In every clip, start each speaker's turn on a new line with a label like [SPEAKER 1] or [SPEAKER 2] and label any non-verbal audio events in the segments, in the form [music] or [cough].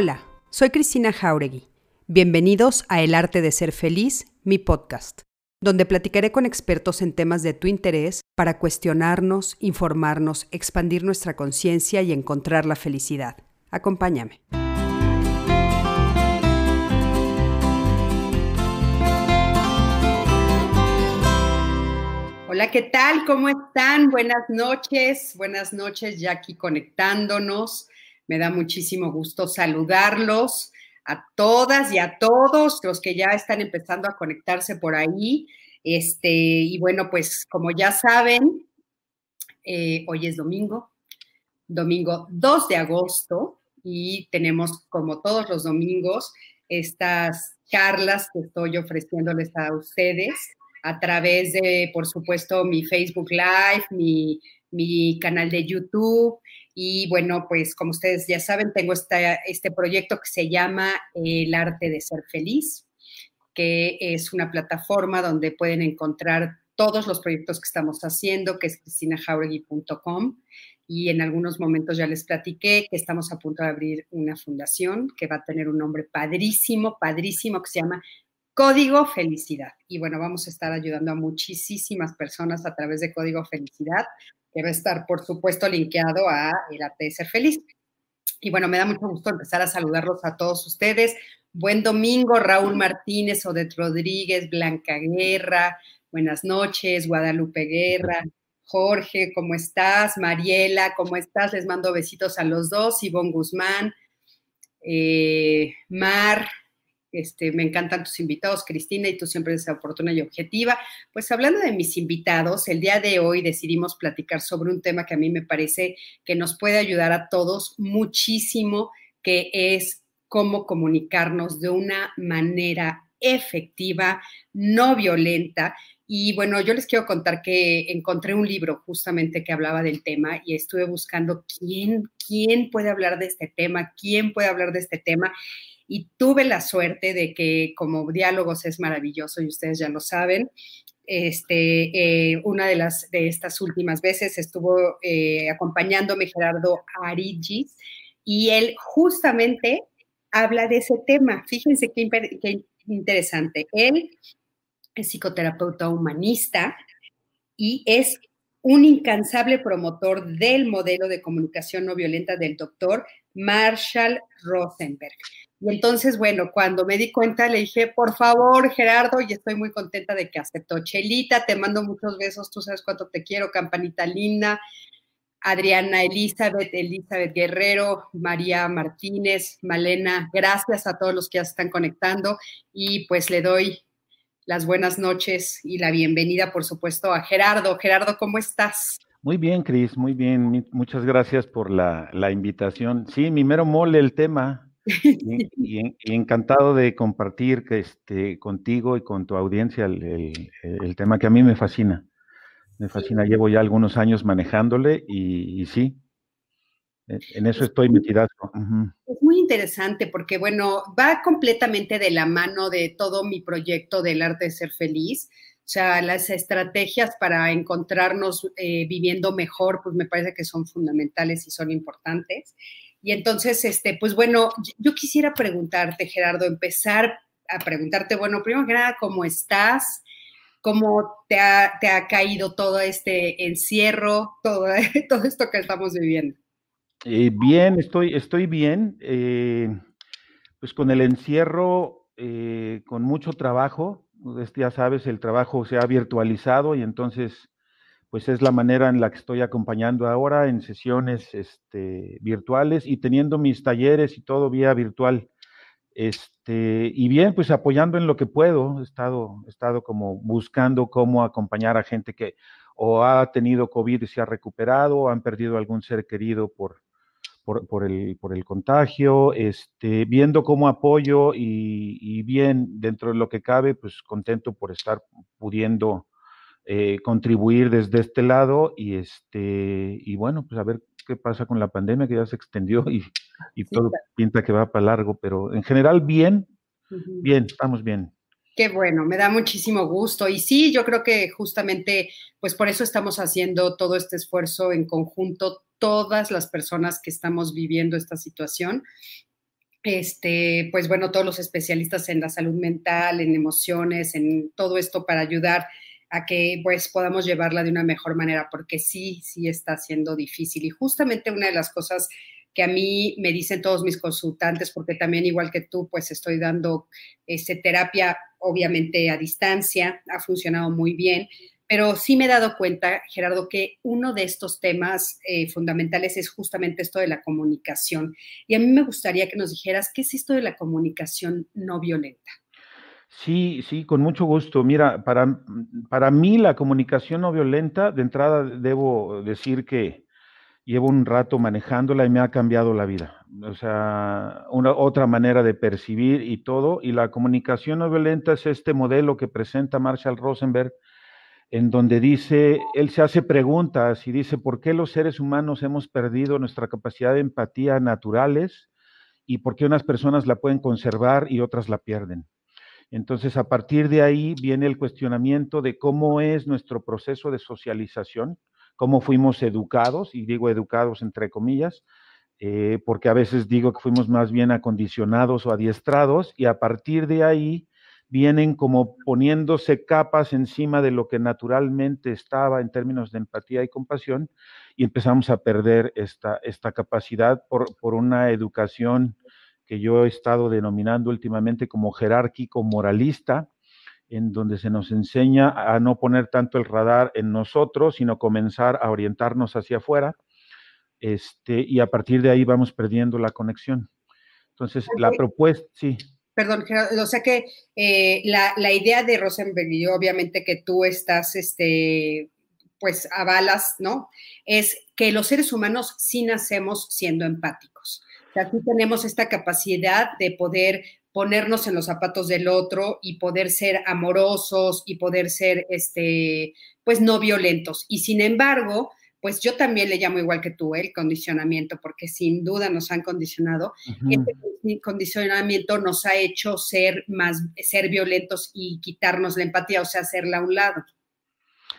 [SPEAKER 1] Hola, soy Cristina Jauregui. Bienvenidos a El Arte de Ser Feliz, mi podcast, donde platicaré con expertos en temas de tu interés para cuestionarnos, informarnos, expandir nuestra conciencia y encontrar la felicidad. Acompáñame. Hola, ¿qué tal? ¿Cómo están? Buenas noches, buenas noches ya aquí conectándonos. Me da muchísimo gusto saludarlos a todas y a todos los que ya están empezando a conectarse por ahí. Este, y bueno, pues como ya saben, eh, hoy es domingo, domingo 2 de agosto, y tenemos como todos los domingos estas charlas que estoy ofreciéndoles a ustedes a través de, por supuesto, mi Facebook Live, mi, mi canal de YouTube y bueno, pues como ustedes ya saben, tengo este proyecto que se llama El arte de ser feliz, que es una plataforma donde pueden encontrar todos los proyectos que estamos haciendo, que es cristinajauregui.com. Y en algunos momentos ya les platiqué que estamos a punto de abrir una fundación que va a tener un nombre padrísimo, padrísimo, que se llama Código Felicidad. Y bueno, vamos a estar ayudando a muchísimas personas a través de Código Felicidad que va a estar, por supuesto, linkeado a el arte de ser feliz. Y bueno, me da mucho gusto empezar a saludarlos a todos ustedes. Buen domingo, Raúl Martínez, Odette Rodríguez, Blanca Guerra. Buenas noches, Guadalupe Guerra. Jorge, ¿cómo estás? Mariela, ¿cómo estás? Les mando besitos a los dos. Ivonne Guzmán, eh, Mar, este, me encantan tus invitados, Cristina, y tú siempre eres oportuna y objetiva. Pues hablando de mis invitados, el día de hoy decidimos platicar sobre un tema que a mí me parece que nos puede ayudar a todos muchísimo, que es cómo comunicarnos de una manera efectiva, no violenta. Y bueno, yo les quiero contar que encontré un libro justamente que hablaba del tema y estuve buscando quién, quién puede hablar de este tema, quién puede hablar de este tema y tuve la suerte de que como diálogos es maravilloso y ustedes ya lo saben. Este, eh, una de, las, de estas últimas veces estuvo eh, acompañándome Gerardo Arigis y él justamente habla de ese tema. Fíjense qué, qué interesante. Él es psicoterapeuta humanista y es un incansable promotor del modelo de comunicación no violenta del doctor Marshall Rosenberg. Y entonces, bueno, cuando me di cuenta, le dije, por favor, Gerardo, y estoy muy contenta de que aceptó. Chelita, te mando muchos besos, tú sabes cuánto te quiero, campanita linda. Adriana Elizabeth, Elizabeth Guerrero, María Martínez, Malena, gracias a todos los que ya se están conectando y pues le doy las buenas noches y la bienvenida, por supuesto, a Gerardo. Gerardo, ¿cómo estás?
[SPEAKER 2] Muy bien, Cris, muy bien. Muchas gracias por la, la invitación. Sí, mi mero mole el tema. [laughs] Y, encantado de compartir este, contigo y con tu audiencia el, tema que a mí me fascina. Me fascina, llevo ya algunos años manejándole y, sí, e, en eso estoy metida.
[SPEAKER 1] Es muy interesante porque, bueno, va completamente de la mano de todo mi proyecto del arte de ser feliz. O sea, las estrategias para encontrarnos eh, viviendo mejor, pues me parece que son fundamentales y son importantes. Y entonces, este, pues bueno, yo quisiera preguntarte, Gerardo, empezar a preguntarte, bueno, primero que nada, ¿cómo estás? ¿Cómo te ha, te ha caído todo este encierro, todo, [laughs] todo esto que estamos viviendo?
[SPEAKER 2] Eh, bien, estoy, estoy bien. Eh, pues con el encierro, eh, con mucho trabajo, ya sabes, el trabajo se ha virtualizado y entonces pues es la manera en la que estoy acompañando ahora en sesiones este, virtuales y teniendo mis talleres y todo vía virtual. Este, y bien, pues apoyando en lo que puedo, he estado, he estado como buscando cómo acompañar a gente que o ha tenido COVID y se ha recuperado, o han perdido algún ser querido por, por, el, por el contagio, este, viendo cómo apoyo y, y bien dentro de lo que cabe, pues contento por estar pudiendo eh, contribuir desde este lado y este y bueno, pues a ver qué pasa con la pandemia que ya se extendió y, y todo pinta que va para largo, pero en general bien, bien, estamos bien.
[SPEAKER 1] Qué bueno, me da muchísimo gusto. Y sí, yo creo que justamente, pues por eso estamos haciendo todo este esfuerzo en conjunto, todas las personas que estamos viviendo esta situación, este, pues bueno, todos los especialistas en la salud mental, en emociones, en todo esto para ayudar a que pues podamos llevarla de una mejor manera, porque sí, sí está siendo difícil. Y justamente una de las cosas que a mí me dicen todos mis consultantes, porque también igual que tú, pues estoy dando este, terapia, obviamente a distancia, ha funcionado muy bien, pero sí me he dado cuenta, Gerardo, que uno de estos temas eh, fundamentales es justamente esto de la comunicación. Y a mí me gustaría que nos dijeras, ¿qué es esto de la comunicación no violenta?
[SPEAKER 2] Sí, sí, con mucho gusto. Mira, para, para mí la comunicación no violenta, de entrada debo decir que llevo un rato manejándola y me ha cambiado la vida. O sea, una otra manera de percibir y todo. Y la comunicación no violenta es este modelo que presenta Marshall Rosenberg, en donde dice, él se hace preguntas y dice, ¿por qué los seres humanos hemos perdido nuestra capacidad de empatía naturales y por qué unas personas la pueden conservar y otras la pierden? Entonces, a partir de ahí viene el cuestionamiento de cómo es nuestro proceso de socialización, cómo fuimos educados, y digo educados entre comillas, eh, porque a veces digo que fuimos más bien acondicionados o adiestrados, y a partir de ahí vienen como poniéndose capas encima de lo que naturalmente estaba en términos de empatía y compasión, y empezamos a perder esta, esta capacidad por, por una educación que yo he estado denominando últimamente como jerárquico moralista, en donde se nos enseña a no poner tanto el radar en nosotros, sino comenzar a orientarnos hacia afuera, este, y a partir de ahí vamos perdiendo la conexión. Entonces, la propuesta, sí.
[SPEAKER 1] Perdón, o sea que eh, la, la, idea de Rosenberg, y obviamente que tú estás, este, pues avalas, ¿no? Es que los seres humanos sí nacemos siendo empáticos aquí tenemos esta capacidad de poder ponernos en los zapatos del otro y poder ser amorosos y poder ser, este, pues no violentos. Y sin embargo, pues yo también le llamo igual que tú el condicionamiento, porque sin duda nos han condicionado. y Este condicionamiento nos ha hecho ser más, ser violentos y quitarnos la empatía, o sea, hacerla a un lado.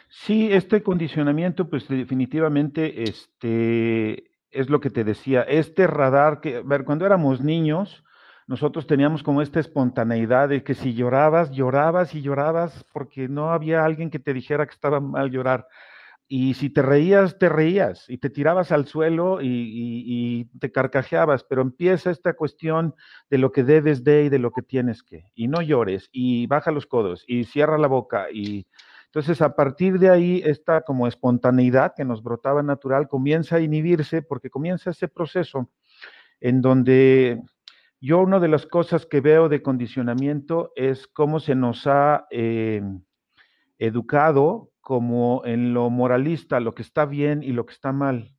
[SPEAKER 2] Sí, este condicionamiento, pues definitivamente, este, es lo que te decía, este radar que, ver, cuando éramos niños, nosotros teníamos como esta espontaneidad de que si llorabas, llorabas y llorabas porque no había alguien que te dijera que estaba mal llorar. Y si te reías, te reías y te tirabas al suelo y, y, te carcajeabas, pero empieza esta cuestión de lo que debes de y de lo que tienes que. Y no llores y baja los codos y cierra la boca y entonces, a partir de ahí, esta como espontaneidad que nos brotaba natural comienza a inhibirse porque comienza ese proceso en donde yo una de las cosas que veo de condicionamiento es cómo se nos ha eh, educado como en lo moralista, lo que está bien y lo que está mal.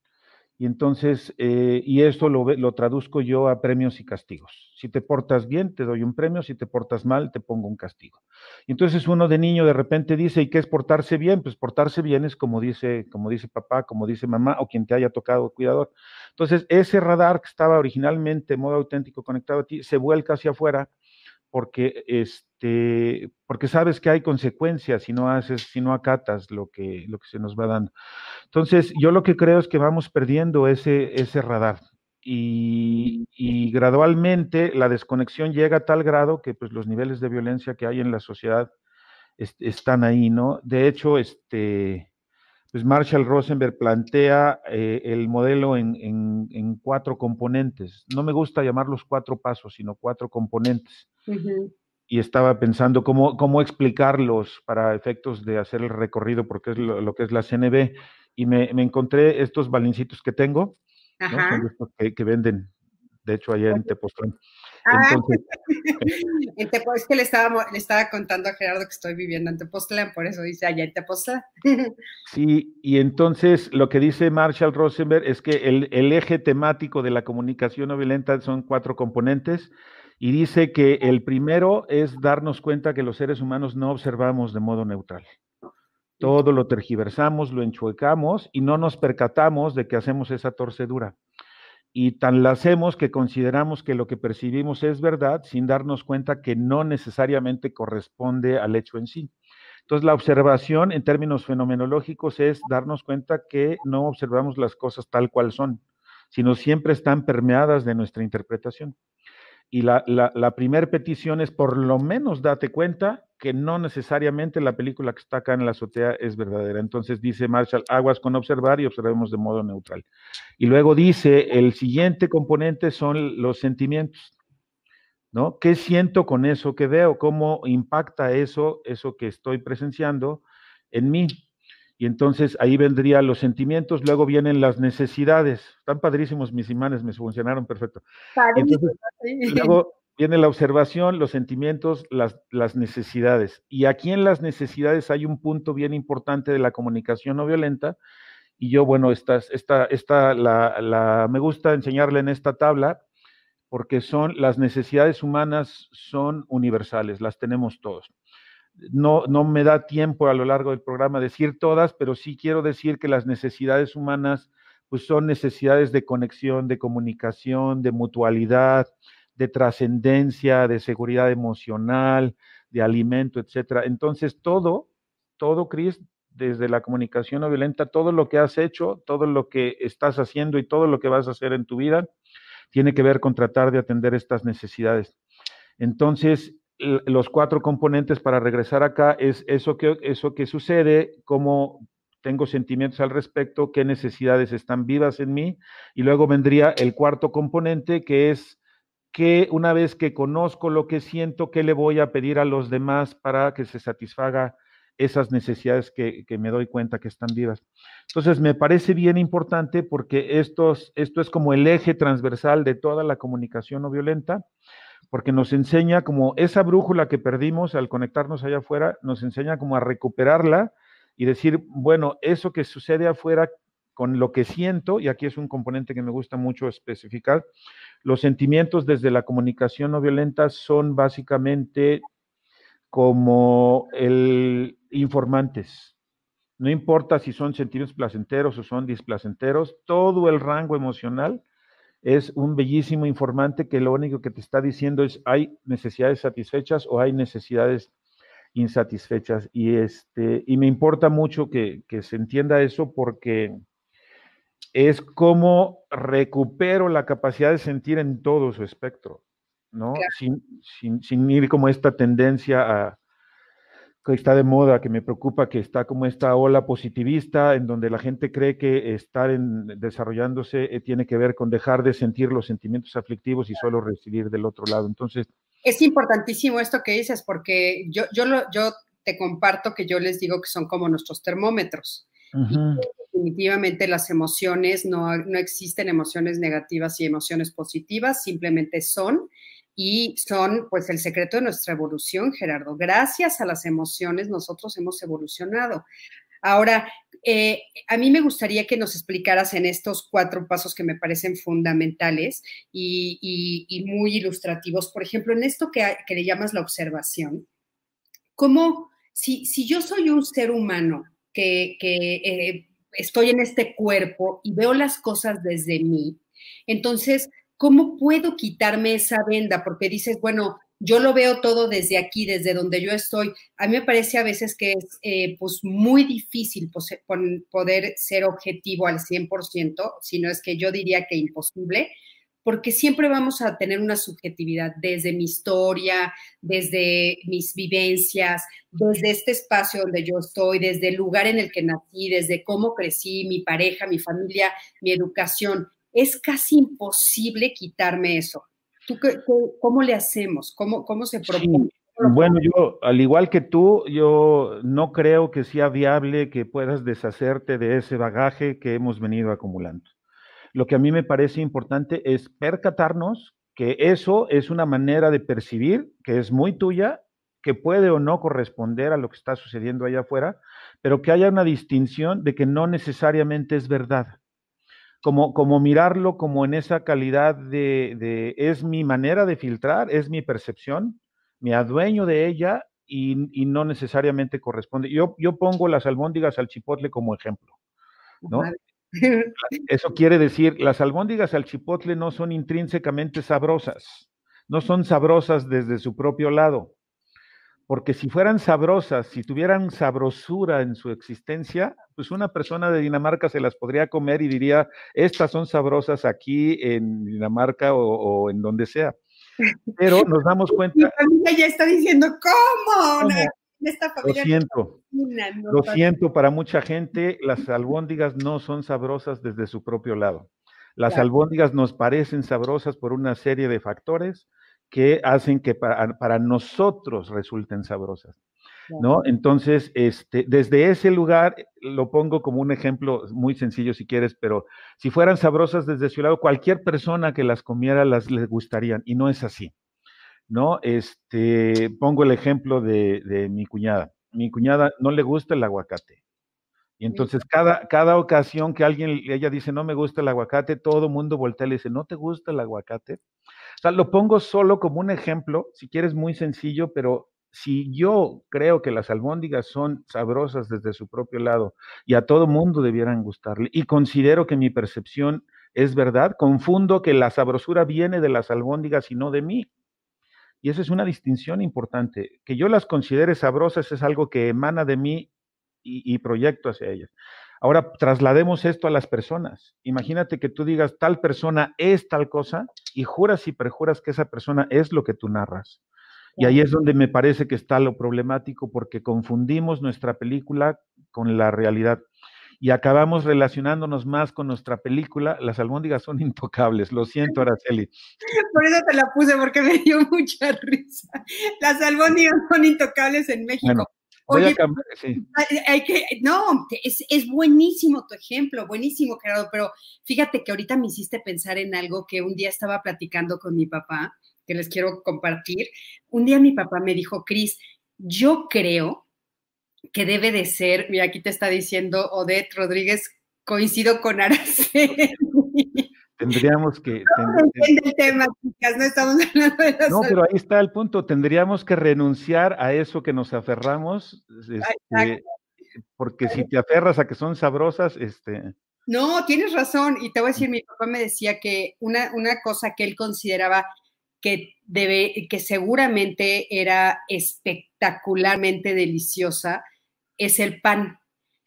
[SPEAKER 2] Y entonces, eh, y esto lo, lo traduzco yo a premios y castigos. Si te portas bien, te doy un premio, si te portas mal, te pongo un castigo. Y entonces uno de niño de repente dice, ¿y qué es portarse bien? Pues portarse bien es como dice, como dice papá, como dice mamá o quien te haya tocado cuidador. Entonces, ese radar que estaba originalmente en modo auténtico conectado a ti, se vuelca hacia afuera porque, este, porque sabes que hay consecuencias si no haces, si no acatas lo que, lo que se nos va dando. Entonces, yo lo que creo es que vamos perdiendo ese, ese radar. Y, y, gradualmente la desconexión llega a tal grado que pues, los niveles de violencia que hay en la sociedad están ahí, ¿no? De hecho, este, pues Marshall Rosenberg plantea eh, el modelo en, en, en, cuatro componentes. No me gusta llamarlos cuatro pasos, sino cuatro componentes. Y estaba pensando cómo, cómo explicarlos para efectos de hacer el recorrido, porque es lo, que es la CNB. Y me, me encontré estos balincitos que tengo, ¿no? que, que, venden, de hecho, allá en Tepoztlán.
[SPEAKER 1] Ah, [laughs] es que le estaba, le estaba contando a Gerardo que estoy viviendo en Tepoztlán, por eso dice allá en Tepoztlán. [laughs]
[SPEAKER 2] Sí, y entonces lo que dice Marshall Rosenberg es que el, el eje temático de la comunicación no violenta son cuatro componentes y dice que el primero es darnos cuenta que los seres humanos no observamos de modo neutral. Todo lo tergiversamos, lo enchuecamos y no nos percatamos de que hacemos esa torcedura. Y tan la hacemos que consideramos que lo que percibimos es verdad sin darnos cuenta que no necesariamente corresponde al hecho en sí. Entonces, la observación en términos fenomenológicos es darnos cuenta que no observamos las cosas tal cual son, sino siempre están permeadas de nuestra interpretación. Y la, la, primera petición es por lo menos date cuenta que no necesariamente la película que está acá en la azotea es verdadera. Entonces dice Marshall, aguas con observar y observemos de modo neutral. Y luego dice, el siguiente componente son los sentimientos. ¿No? ¿Qué siento con eso que veo? ¿Cómo impacta eso, eso que estoy presenciando en mí? Y entonces ahí vendrían los sentimientos, luego vienen las necesidades. Están padrísimos mis imanes, me funcionaron perfecto. Entonces, luego viene la observación, los sentimientos, las, las, necesidades. Y aquí en las necesidades hay un punto bien importante de la comunicación no violenta. Y yo, bueno, esta, esta, esta la, la, me gusta enseñarle en esta tabla porque son las necesidades humanas son universales, las tenemos todos no, no me da tiempo a lo largo del programa decir todas, pero sí quiero decir que las necesidades humanas pues son necesidades de conexión, de comunicación, de mutualidad, de trascendencia, de seguridad emocional, de alimento, etcétera. Entonces, todo, todo, Cris, desde la comunicación no violenta, todo lo que has hecho, todo lo que estás haciendo y todo lo que vas a hacer en tu vida, tiene que ver con tratar de atender estas necesidades. Entonces, los cuatro componentes para regresar acá es eso que, eso que sucede, cómo tengo sentimientos al respecto, qué necesidades están vivas en mí, y luego vendría el cuarto componente que es que una vez que conozco lo que siento, ¿qué le voy a pedir a los demás para que se satisfaga esas necesidades que, me doy cuenta que están vivas? Entonces, me parece bien importante porque esto es como el eje transversal de toda la comunicación no violenta porque nos enseña como esa brújula que perdimos al conectarnos allá afuera, nos enseña como a recuperarla y decir, bueno, eso que sucede afuera con lo que siento, y aquí es un componente que me gusta mucho especificar, los sentimientos desde la comunicación no violenta son básicamente como el informantes. No importa si son sentimientos placenteros o son displacenteros, todo el rango emocional es un bellísimo informante que lo único que te está diciendo es hay necesidades satisfechas o hay necesidades insatisfechas. Y, este, y me importa mucho que, se entienda eso porque es como recupero la capacidad de sentir en todo su espectro, ¿no? Sin, sin, sin, ir como esta tendencia a, que está de moda, que me preocupa que está como esta ola positivista en donde la gente cree que estar en, desarrollándose eh, tiene que ver con dejar de sentir los sentimientos aflictivos y solo recibir del otro lado. Entonces...
[SPEAKER 1] Es importantísimo esto que dices porque yo, yo, lo, yo te comparto que yo les digo que son como nuestros termómetros. definitivamente las emociones, no, no existen emociones negativas y emociones positivas, simplemente son y son pues el secreto de nuestra evolución, Gerardo. Gracias a las emociones nosotros hemos evolucionado. Ahora, eh, a mí me gustaría que nos explicaras en estos cuatro pasos que me parecen fundamentales y, muy ilustrativos, por ejemplo, en esto que, le llamas la observación, cómo si, yo soy un ser humano que, eh, estoy en este cuerpo y veo las cosas desde mí, entonces ¿cómo puedo quitarme esa venda? Porque dices, bueno, yo lo veo todo desde aquí, desde donde yo estoy. A mí me parece a veces que es eh, pues muy difícil poder ser objetivo al 100%, sino es que yo diría que imposible, porque siempre vamos a tener una subjetividad desde mi historia, desde mis vivencias, desde este espacio donde yo estoy, desde el lugar en el que nací, desde cómo crecí, mi pareja, mi familia, mi educación es casi imposible quitarme eso. ¿Tú cómo le hacemos? ¿Cómo, cómo se propone?
[SPEAKER 2] Bueno, yo, al igual que tú, yo no creo que sea viable que puedas deshacerte de ese bagaje que hemos venido acumulando. Lo que a mí me parece importante es percatarnos que eso es una manera de percibir que es muy tuya, que puede o no corresponder a lo que está sucediendo allá afuera, pero que haya una distinción de que no necesariamente es verdad como, como mirarlo como en esa calidad de, es mi manera de filtrar, es mi percepción, me adueño de ella y, no necesariamente corresponde. Yo, yo pongo las albóndigas al chipotle como ejemplo, ¿no? [laughs] Eso quiere decir, las albóndigas al chipotle no son intrínsecamente sabrosas, no son sabrosas desde su propio lado porque si fueran sabrosas, si tuvieran sabrosura en su existencia, pues una persona de Dinamarca se las podría comer y diría, estas son sabrosas aquí en Dinamarca o, en donde sea. Pero nos damos [laughs] cuenta.
[SPEAKER 1] Mi familia ya está diciendo, ¿cómo?
[SPEAKER 2] lo siento. lo siento, para mucha gente [laughs] las albóndigas no son sabrosas desde su propio lado. Las albóndigas nos parecen sabrosas por una serie de factores que hacen que para, nosotros resulten sabrosas. ¿No? Entonces, este, desde ese lugar, lo pongo como un ejemplo muy sencillo si quieres, pero si fueran sabrosas desde su lado, cualquier persona que las comiera las le gustarían, y no es así. ¿no? Este, pongo el ejemplo de, mi cuñada. Mi cuñada no le gusta el aguacate. Y entonces cada, cada ocasión que alguien, ella dice, no me gusta el aguacate, todo el mundo voltea y le dice, ¿no te gusta el aguacate? O sea, lo pongo solo como un ejemplo, si quieres muy sencillo, pero si yo creo que las albóndigas son sabrosas desde su propio lado y a todo mundo debieran gustarle, y considero que mi percepción es verdad, confundo que la sabrosura viene de las albóndigas y no de mí. Y esa es una distinción importante. Que yo las considere sabrosas es algo que emana de mí y, proyecto hacia ellas. Ahora, traslademos esto a las personas. Imagínate que tú digas, tal persona es tal cosa y juras y perjuras que esa persona es lo que tú narras. Y ahí es donde me parece que está lo problemático porque confundimos nuestra película con la realidad y acabamos relacionándonos más con nuestra película, las albóndigas son [laughs] intocables. Lo siento, Araceli. [laughs]
[SPEAKER 1] Por eso te la puse, porque me dio mucha risa. Las albóndigas son intocables en México.
[SPEAKER 2] voy a cambiar, sí.
[SPEAKER 1] hay que, no, es, es, buenísimo tu ejemplo, buenísimo, Gerardo, pero fíjate que ahorita me hiciste pensar en algo que un día estaba platicando con mi papá, que les quiero compartir. Un día mi papá me dijo, Cris, yo creo que debe de ser, mira, aquí te está diciendo Odette Rodríguez, coincido con Araceli. [laughs]
[SPEAKER 2] Tendríamos que...
[SPEAKER 1] No, el tema, chicas, no estamos hablando de
[SPEAKER 2] No, pero ahí está el punto, tendríamos que renunciar a eso que nos aferramos, este, porque si te aferras a que son sabrosas, este...
[SPEAKER 1] No, tienes razón, y te voy a decir, mi papá me decía que una, una cosa que él consideraba que, debe, que seguramente era espectacularmente deliciosa, es el pan.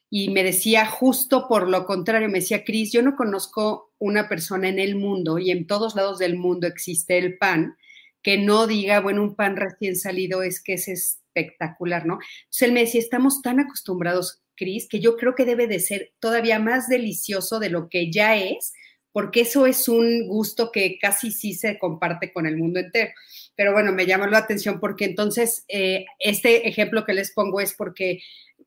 [SPEAKER 1] Y me decía justo por lo contrario, me decía, Cris, yo no conozco una persona en el mundo y en todos lados del mundo existe el pan que no diga, bueno, un pan recién salido es que es espectacular, ¿no? Entonces él me decía, estamos tan acostumbrados, Cris, que yo creo que debe de ser todavía más delicioso de lo que ya es, porque eso es un gusto que casi sí se comparte con el mundo entero. Pero bueno, me llama la atención porque entonces eh, este ejemplo que les pongo es porque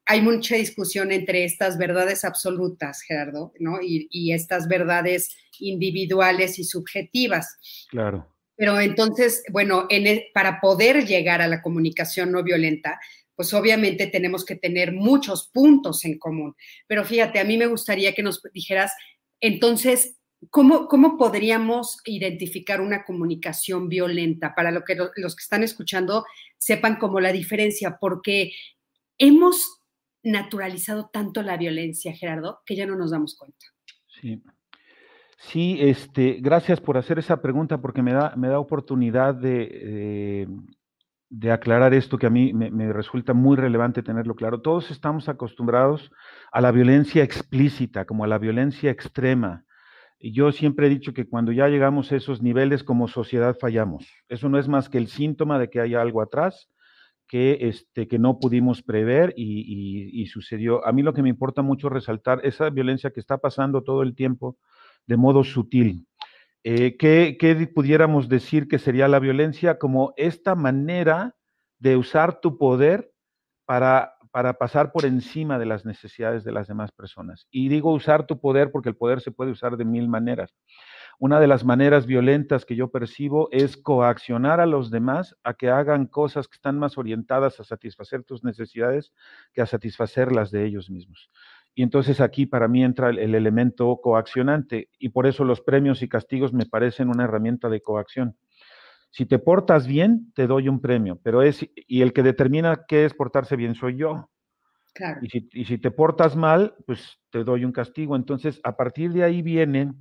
[SPEAKER 1] hay mucha discusión entre estas verdades absolutas, Gerardo, ¿no? Y, estas verdades individuales y subjetivas.
[SPEAKER 2] Claro.
[SPEAKER 1] Pero entonces, bueno, e, para poder llegar a la comunicación no violenta, pues obviamente tenemos que tener muchos puntos en común. Pero fíjate, a mí me gustaría que nos dijeras, entonces, ¿cómo, cómo podríamos identificar una comunicación violenta para lo que los que están escuchando sepan como la diferencia? Porque hemos naturalizado tanto la violencia, Gerardo, que ya no nos damos cuenta.
[SPEAKER 2] Sí. Sí, este, gracias por hacer esa pregunta porque me da, me da oportunidad de, de, aclarar esto que a mí me, resulta muy relevante tenerlo claro. Todos estamos acostumbrados a la violencia explícita, como a la violencia extrema. Y yo siempre he dicho que cuando ya llegamos a esos niveles como sociedad fallamos. Eso no es más que el síntoma de que hay algo atrás que, este, que no pudimos prever y, sucedió. A mí lo que me importa mucho resaltar esa violencia que está pasando todo el tiempo de modo sutil. Eh, ¿qué, ¿Qué pudiéramos decir que sería la violencia? Como esta manera de usar tu poder para, para pasar por encima de las necesidades de las demás personas. Y digo usar tu poder porque el poder se puede usar de mil maneras. Una de las maneras violentas que yo percibo es coaccionar a los demás a que hagan cosas que están más orientadas a satisfacer tus necesidades que a satisfacer las de ellos mismos. Y entonces aquí para mí entra el, elemento coaccionante y por eso los premios y castigos me parecen una herramienta de coacción. Si te portas bien, te doy un premio, pero es, y el que determina qué es portarse bien soy yo. Y, si, y si te portas mal, pues te doy un castigo. Entonces, a partir de ahí viene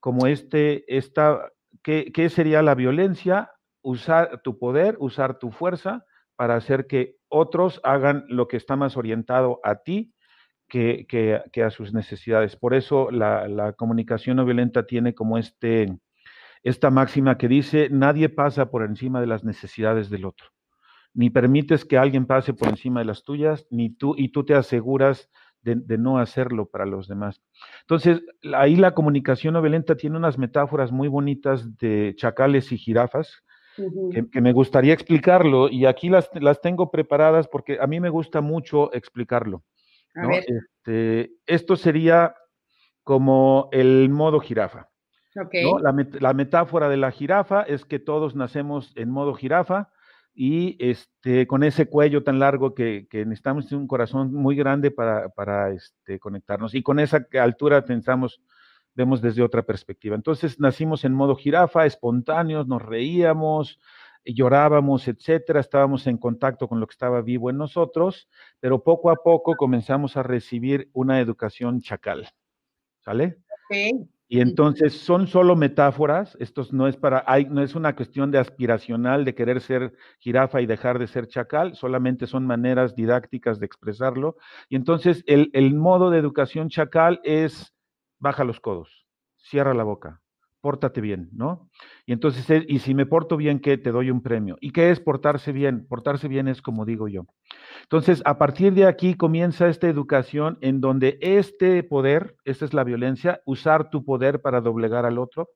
[SPEAKER 2] como este, esta, ¿qué, ¿qué, sería la violencia? Usar tu poder, usar tu fuerza para hacer que otros hagan lo que está más orientado a ti que, que, a sus necesidades. Por eso la, la, comunicación no violenta tiene como este, esta máxima que dice, nadie pasa por encima de las necesidades del otro. Ni permites que alguien pase por encima de las tuyas, ni tú, y tú te aseguras de, no hacerlo para los demás. Entonces, ahí la comunicación no violenta tiene unas metáforas muy bonitas de chacales y jirafas, que, me gustaría explicarlo, y aquí las, las, tengo preparadas porque a mí me gusta mucho explicarlo. Este, esto sería como el modo jirafa. La, la, metáfora de la jirafa es que todos nacemos en modo jirafa, y este, con ese cuello tan largo que, que necesitamos un corazón muy grande para, para este, conectarnos. Y con esa altura pensamos, vemos desde otra perspectiva. Entonces nacimos en modo jirafa, espontáneos, nos reíamos, llorábamos, etcétera, estábamos en contacto con lo que estaba vivo en nosotros, pero poco a poco comenzamos a recibir una educación chacal. ¿Sale? Y entonces son solo metáforas, esto no es para, no es una cuestión de aspiracional de querer ser jirafa y dejar de ser chacal, solamente son maneras didácticas de expresarlo. Y entonces el, el modo de educación chacal es baja los codos, cierra la boca, pórtate bien, ¿no? Y entonces, eh, y si me porto bien, ¿qué? Te doy un premio. ¿Y qué es portarse bien? Portarse bien es como digo yo. Entonces, a partir de aquí comienza esta educación en donde este poder, esta es la violencia, usar tu poder para doblegar al otro,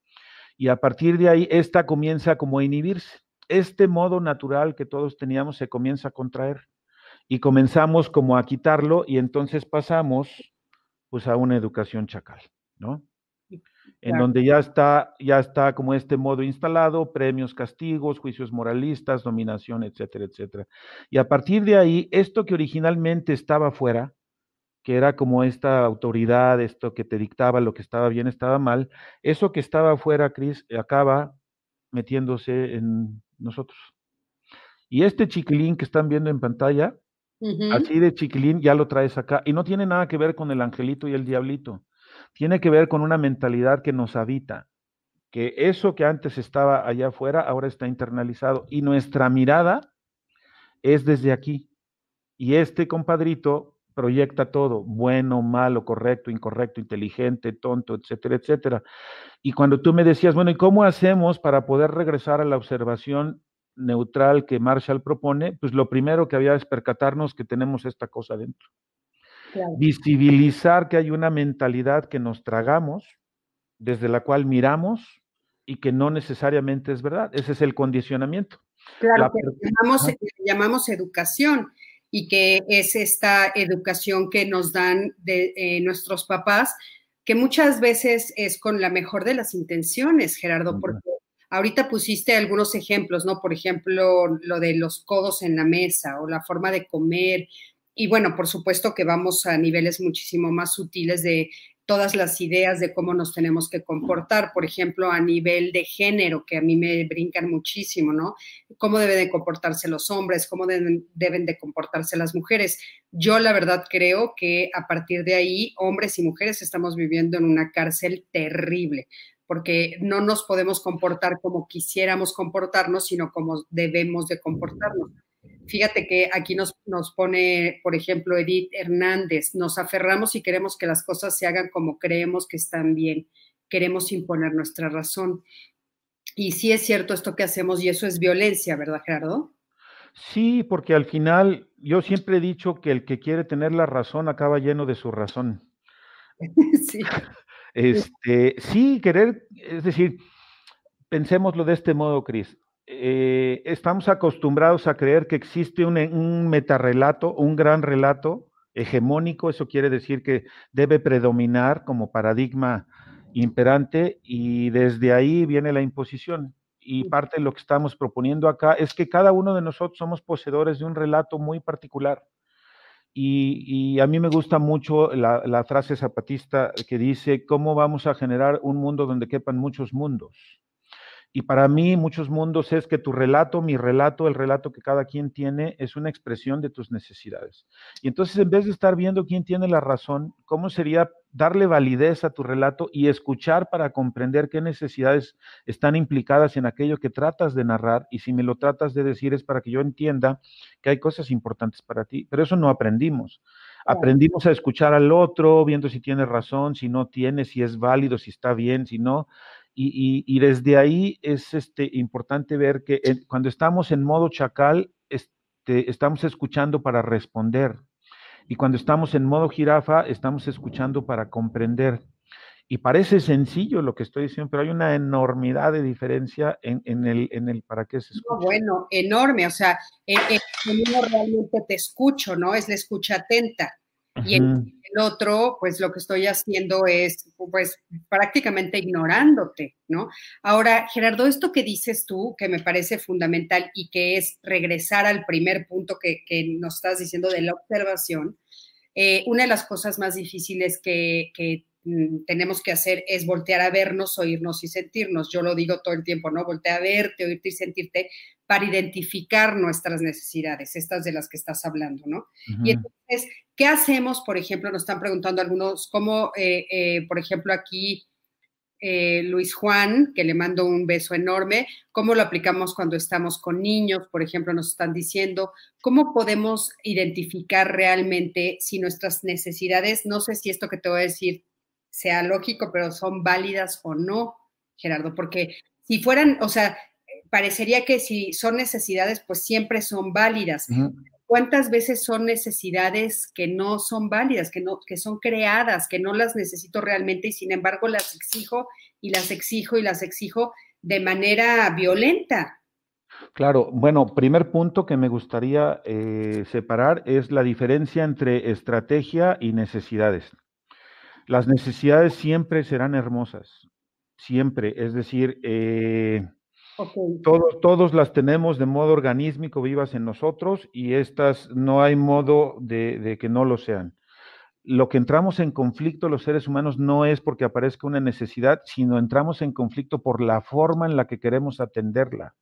[SPEAKER 2] y a partir de ahí, esta comienza como a inhibirse. Este modo natural que todos teníamos se comienza a contraer y comenzamos como a quitarlo y entonces pasamos pues a una educación chacal, ¿no? En donde ya está, ya está como este modo instalado, premios, castigos, juicios moralistas, dominación, etcétera, etcétera. Y a partir de ahí, esto que originalmente estaba fuera, que era como esta autoridad, esto que te dictaba lo que estaba bien, estaba mal, eso que estaba fuera, Cris, acaba metiéndose en nosotros. Y este chiquilín que están viendo en pantalla, así de chiquilín, ya lo traes acá. Y no tiene nada que ver con el angelito y el diablito tiene que ver con una mentalidad que nos habita, que eso que antes estaba allá afuera ahora está internalizado y nuestra mirada es desde aquí. Y este compadrito proyecta todo, bueno, malo, correcto, incorrecto, inteligente, tonto, etcétera, etcétera. Y cuando tú me decías, bueno, ¿y cómo hacemos para poder regresar a la observación neutral que Marshall propone? Pues lo primero que había es percatarnos que tenemos esta cosa dentro. Visibilizar que hay una mentalidad que nos tragamos, desde la cual miramos y que no necesariamente es verdad. Ese es el condicionamiento.
[SPEAKER 1] Claro, que llamamos, llamamos, educación y que es esta educación que nos dan de eh, nuestros papás, que muchas veces es con la mejor de las intenciones, Gerardo, porque ahorita pusiste algunos ejemplos, ¿no? Por ejemplo, lo de los codos en la mesa o la forma de comer y bueno, por supuesto que vamos a niveles muchísimo más sutiles de todas las ideas de cómo nos tenemos que comportar, por ejemplo, a nivel de género, que a mí me brincan muchísimo, ¿no? Cómo deben de comportarse los hombres, cómo deben, deben de comportarse las mujeres. Yo la verdad creo que a partir de ahí, hombres y mujeres estamos viviendo en una cárcel terrible, porque no nos podemos comportar como quisiéramos comportarnos, sino como debemos de comportarnos. Fíjate que aquí nos, nos pone, por ejemplo, Edith Hernández, nos aferramos y queremos que las cosas se hagan como creemos que están bien, queremos imponer nuestra razón. Y sí es cierto esto que hacemos y eso es violencia, ¿verdad, Gerardo?
[SPEAKER 2] Sí, porque al final yo siempre he dicho que el que quiere tener la razón acaba lleno de su razón. [laughs] sí. Este, sí, querer, es decir, pensémoslo de este modo, Cris. Eh, estamos acostumbrados a creer que existe un, un metarrelato, un gran relato hegemónico, eso quiere decir que debe predominar como paradigma imperante y desde ahí viene la imposición. Y parte de lo que estamos proponiendo acá es que cada uno de nosotros somos poseedores de un relato muy particular. Y, a mí me gusta mucho la, la frase zapatista que dice, ¿cómo vamos a generar un mundo donde quepan muchos mundos? Y para mí muchos mundos es que tu relato, mi relato, el relato que cada quien tiene es una expresión de tus necesidades. Y entonces en vez de estar viendo quién tiene la razón, ¿cómo sería darle validez a tu relato y escuchar para comprender qué necesidades están implicadas en aquello que tratas de narrar? Y si me lo tratas de decir es para que yo entienda que hay cosas importantes para ti. Pero eso no aprendimos. Aprendimos a escuchar al otro, viendo si tiene razón, si no tiene, si es válido, si está bien, si no. Y, desde ahí es este, importante ver que cuando estamos en modo chacal, este, estamos escuchando para responder. Y cuando estamos en modo jirafa, estamos escuchando para comprender. Y parece sencillo lo que estoy diciendo, pero hay una enormidad de diferencia en, el, en el para qué se escucha.
[SPEAKER 1] bueno, enorme. O sea, el, uno realmente te escucho, ¿no? Es la escucha atenta. Y el, otro, pues lo que estoy haciendo es, pues prácticamente ignorándote, ¿no? Ahora, Gerardo, esto que dices tú, que me parece fundamental y que es regresar al primer punto que, que nos estás diciendo de la observación, eh, una de las cosas más difíciles que, que Mm, tenemos que hacer es voltear a vernos, oírnos y sentirnos. Yo lo digo todo el tiempo, ¿no? Voltea a verte, oírte y sentirte para identificar nuestras necesidades, estas de las que estás hablando, ¿no? Y entonces, ¿qué hacemos? Por ejemplo, nos están preguntando algunos, cómo, eh, eh, por ejemplo, aquí eh, Luis Juan, que le mando un beso enorme, cómo lo aplicamos cuando estamos con niños, por ejemplo, nos están diciendo, cómo podemos identificar realmente si nuestras necesidades, no sé si esto que te voy a decir sea lógico, pero son válidas o no, Gerardo, porque si fueran, o sea, parecería que si son necesidades, pues siempre son válidas. ¿Cuántas veces son necesidades que no son válidas, que, no, que son creadas, que no las necesito realmente y sin embargo las exijo y las exijo y las exijo de manera violenta?
[SPEAKER 2] Claro, bueno, primer punto que me gustaría eh, separar es la diferencia entre estrategia y necesidades. Las necesidades siempre serán hermosas, siempre. Es decir, eh, todos, todos las tenemos de modo organísmico vivas en nosotros y estas no hay modo de, que no lo sean. Lo que entramos en conflicto los seres humanos no es porque aparezca una necesidad, sino entramos en conflicto por la forma en la que queremos atenderla.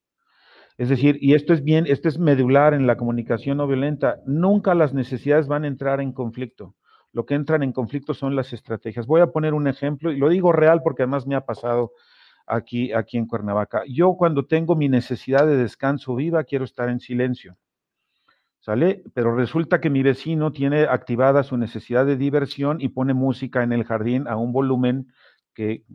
[SPEAKER 2] Es decir, y esto es bien, esto es medular en la comunicación no violenta, nunca las necesidades van a entrar en conflicto lo que entran en conflicto son las estrategias. Voy a poner un ejemplo y lo digo real porque además me ha pasado aquí, aquí en Cuernavaca. Yo cuando tengo mi necesidad de descanso viva, quiero estar en silencio. ¿Sale? Pero resulta que mi vecino tiene activada su necesidad de diversión y pone música en el jardín a un volumen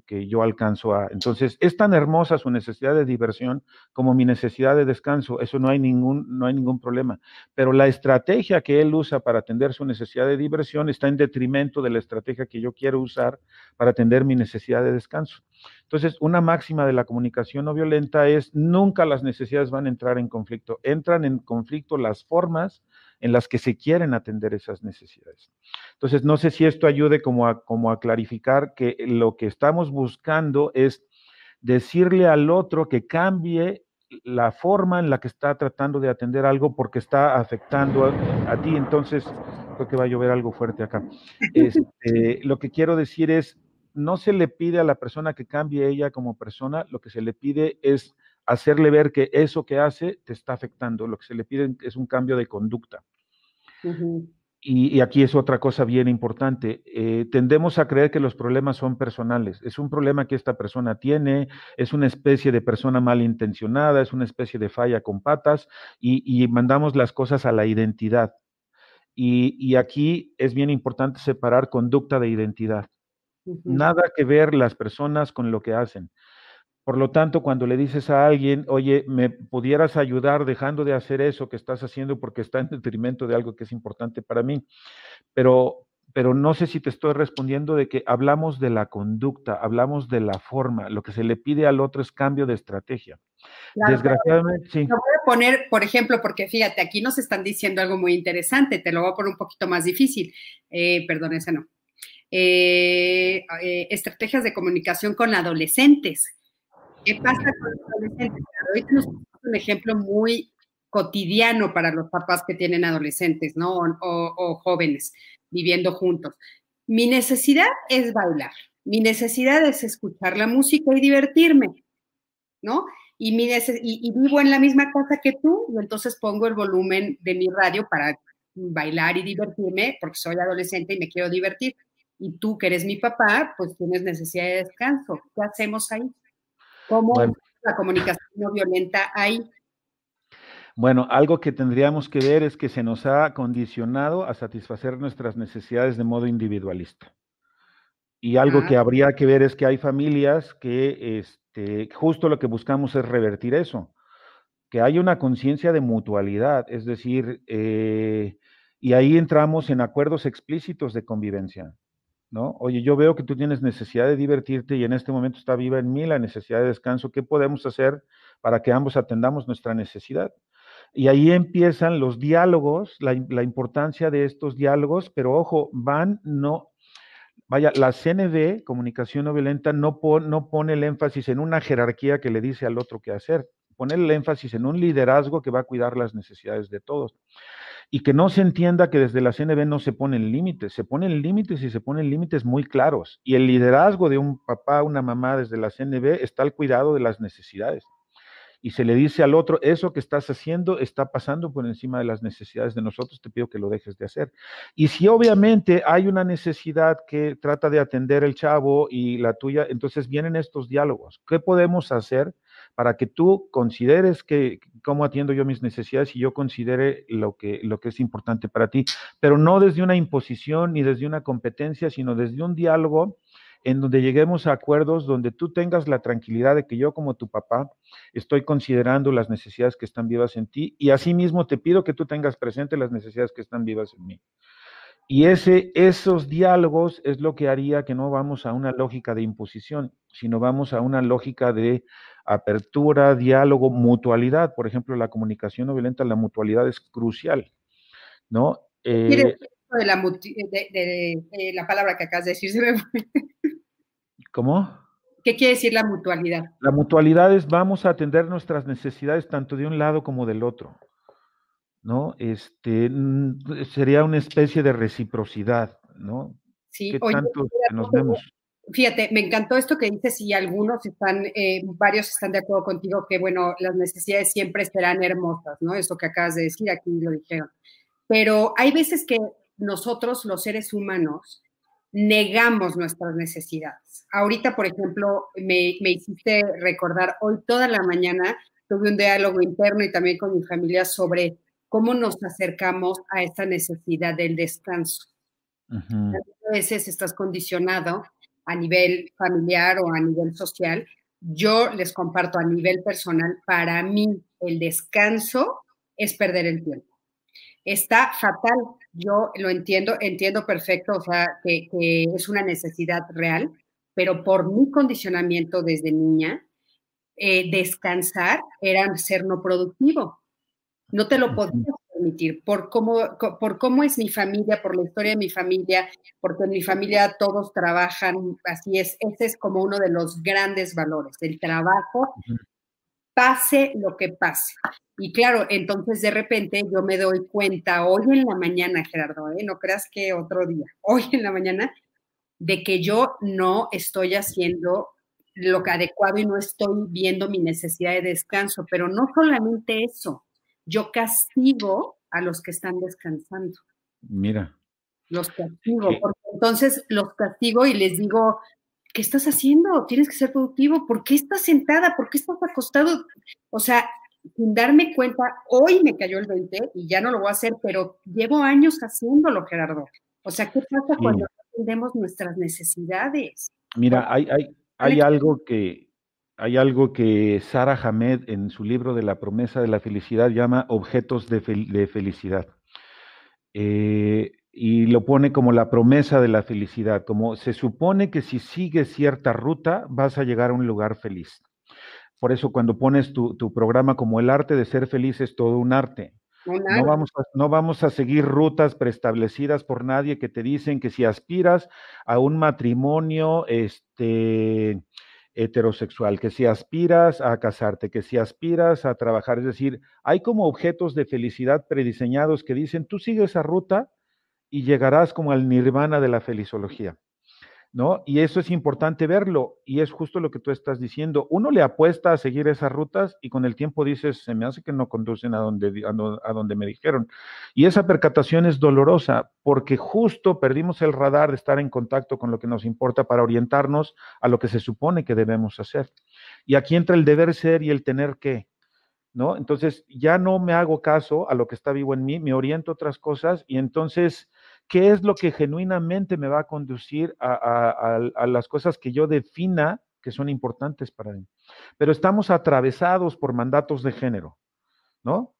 [SPEAKER 2] que, yo alcanzo a. Entonces, es tan hermosa su necesidad de diversión como mi necesidad de descanso. Eso no hay ningún, no hay ningún problema. Pero la estrategia que él usa para atender su necesidad de diversión está en detrimento de la estrategia que yo quiero usar para atender mi necesidad de descanso. Entonces, una máxima de la comunicación no violenta es nunca las necesidades van a entrar en conflicto. Entran en conflicto las formas en las que se quieren atender esas necesidades. Entonces, no sé si esto ayude como a, como a clarificar que lo que estamos buscando es decirle al otro que cambie la forma en la que está tratando de atender algo porque está afectando a, ti. Entonces, creo que va a llover algo fuerte acá. Este, lo que quiero decir es, no se le pide a la persona que cambie ella como persona, lo que se le pide es hacerle ver que eso que hace te está afectando. Lo que se le pide es un cambio de conducta. y, aquí es otra cosa bien importante. Eh, tendemos a creer que los problemas son personales. Es un problema que esta persona tiene, es una especie de persona malintencionada, es una especie de falla con patas y, mandamos las cosas a la identidad. Y, aquí es bien importante separar conducta de identidad. Nada que ver las personas con lo que hacen. Por lo tanto, cuando le dices a alguien, oye, ¿me pudieras ayudar dejando de hacer eso que estás haciendo porque está en detrimento de algo que es importante para mí? Pero, pero no sé si te estoy respondiendo de que hablamos de la conducta, hablamos de la forma. Lo que se le pide al otro es cambio de estrategia. Desgraciadamente, sí.
[SPEAKER 1] Lo voy a poner, por ejemplo, porque fíjate, aquí nos están diciendo algo muy interesante, te lo voy a poner un poquito más difícil. Eh, perdón, no. Eh, eh, estrategias de comunicación con adolescentes. ¿Qué pasa con los adolescentes? Ahorita nos un ejemplo muy cotidiano para los papás que tienen adolescentes, ¿no? O, jóvenes viviendo juntos. Mi necesidad es bailar. Mi necesidad es escuchar la música y divertirme, ¿no? Y, mi y, vivo en la misma casa que tú, y entonces pongo el volumen de mi radio para bailar y divertirme, porque soy adolescente y me quiero divertir. Y tú, que eres mi papá, pues tienes necesidad de descanso. ¿Qué hacemos ahí? ¿Cómo la comunicación no violenta ahí?
[SPEAKER 2] Bueno, algo que tendríamos que ver es que se nos ha condicionado a satisfacer nuestras necesidades de modo individualista. Y algo que habría que ver es que hay familias que este, justo lo que buscamos es revertir eso, que hay una conciencia de mutualidad, es decir, eh, y ahí entramos en acuerdos explícitos de convivencia. ¿No? Oye, yo veo que tú tienes necesidad de divertirte y en este momento está viva en mí la necesidad de descanso. ¿Qué podemos hacer para que ambos atendamos nuestra necesidad? Y ahí empiezan los diálogos, la, importancia de estos diálogos, pero ojo, van, no, vaya, la CNV, comunicación no violenta, no, no pone el énfasis en una jerarquía que le dice al otro qué hacer, pone el énfasis en un liderazgo que va a cuidar las necesidades de todos. Y que no se entienda que desde la CNV no se ponen límites, se ponen límites y se ponen límites muy claros. Y el liderazgo de un papá, una mamá desde la CNV está al cuidado de las necesidades y se le dice al otro, eso que estás haciendo está pasando por encima de las necesidades de nosotros, te pido que lo dejes de hacer. Y si obviamente hay una necesidad que trata de atender el chavo y la tuya, entonces vienen estos diálogos. ¿Qué podemos hacer para que tú consideres que cómo atiendo yo mis necesidades y yo considere lo que, lo que es importante para ti? Pero no desde una imposición ni desde una competencia, sino desde un diálogo en donde lleguemos a acuerdos donde tú tengas la tranquilidad de que yo como tu papá estoy considerando las necesidades que están vivas en ti y asimismo te pido que tú tengas presente las necesidades que están vivas en mí. Y ese, esos diálogos es lo que haría que no vamos a una lógica de imposición, sino vamos a una lógica de apertura, diálogo, mutualidad. Por ejemplo, la comunicación no violenta, la mutualidad es crucial, ¿no?
[SPEAKER 1] Eh, de la, de, la palabra que acabas de decir?
[SPEAKER 2] ¿Cómo?
[SPEAKER 1] ¿Qué quiere decir la mutualidad?
[SPEAKER 2] La mutualidad es vamos a atender nuestras necesidades tanto de un lado como del otro. ¿No? Este sería una especie de reciprocidad, ¿no?
[SPEAKER 1] Sí, ¿Qué tanto nos vemos? Fíjate, me encantó esto que dices y algunos están, eh, varios están de acuerdo contigo que, bueno, las necesidades siempre serán hermosas, ¿no? Eso que acabas de decir, aquí lo dijeron. Pero hay veces que nosotros, los seres humanos, negamos nuestras necesidades. Ahorita, por ejemplo, me, me, hiciste recordar, hoy toda la mañana tuve un diálogo interno y también con mi familia sobre cómo nos acercamos a esta necesidad del descanso. A veces estás condicionado a nivel familiar o a nivel social. Yo les comparto a nivel personal, para mí el descanso es perder el tiempo está fatal. Yo lo entiendo, entiendo perfecto, o sea, que, es una necesidad real, pero por mi condicionamiento desde niña, eh, descansar era ser no productivo. No te lo podía permitir por cómo, por cómo es mi familia, por la historia de mi familia, porque en mi familia todos trabajan, así es, ese es como uno de los grandes valores, el trabajo, pase lo que pase. Y claro, entonces de repente yo me doy cuenta hoy en la mañana, Gerardo, ¿eh? no creas que otro día, [laughs] hoy en la mañana, de que yo no estoy haciendo lo que adecuado y no estoy viendo mi necesidad de descanso, pero no solamente eso, yo castigo a los que están descansando.
[SPEAKER 2] Mira.
[SPEAKER 1] Los castigo, porque entonces los castigo y les digo, ¿qué estás haciendo? Tienes que ser productivo. ¿Por qué estás sentada? ¿Por qué estás acostado? O sea, sin darme cuenta, hoy me cayó el 20 y ya no lo voy a hacer, pero llevo años haciéndolo, Gerardo. O sea, ¿qué pasa cuando entendemos nuestras necesidades?
[SPEAKER 2] Mira, hay, hay, hay algo que hay algo que Sara Hamed en su libro de la promesa de la felicidad llama objetos de, de felicidad. Eh, y lo pone como la promesa de la felicidad, como se supone que si sigues cierta ruta vas a llegar a un lugar feliz. Por eso cuando pones tu, programa como el arte de ser feliz es todo un arte. No vamos, a, no vamos a seguir rutas preestablecidas por nadie que te dicen que si aspiras a un matrimonio este, heterosexual, que si aspiras a casarte, que si aspiras a trabajar, es decir, hay como objetos de felicidad prediseñados que dicen, tú sigues esa ruta y llegarás como al nirvana de la felizología. ¿No? Y eso es importante verlo, y es justo lo que tú estás diciendo. Uno le apuesta a seguir esas rutas y con el tiempo dices, se me hace que no conducen a donde, a donde me dijeron. Y esa percatación es dolorosa porque justo perdimos el radar de estar en contacto con lo que nos importa para orientarnos a lo que se supone que debemos hacer. Y aquí entra el deber ser y el tener que. ¿No? Entonces ya no me hago caso a lo que está vivo en mí, me oriento a otras cosas y entonces qué es lo que genuinamente me va a conducir a, a las cosas que yo defina que son importantes para mí. Pero estamos atravesados por mandatos de género, ¿no?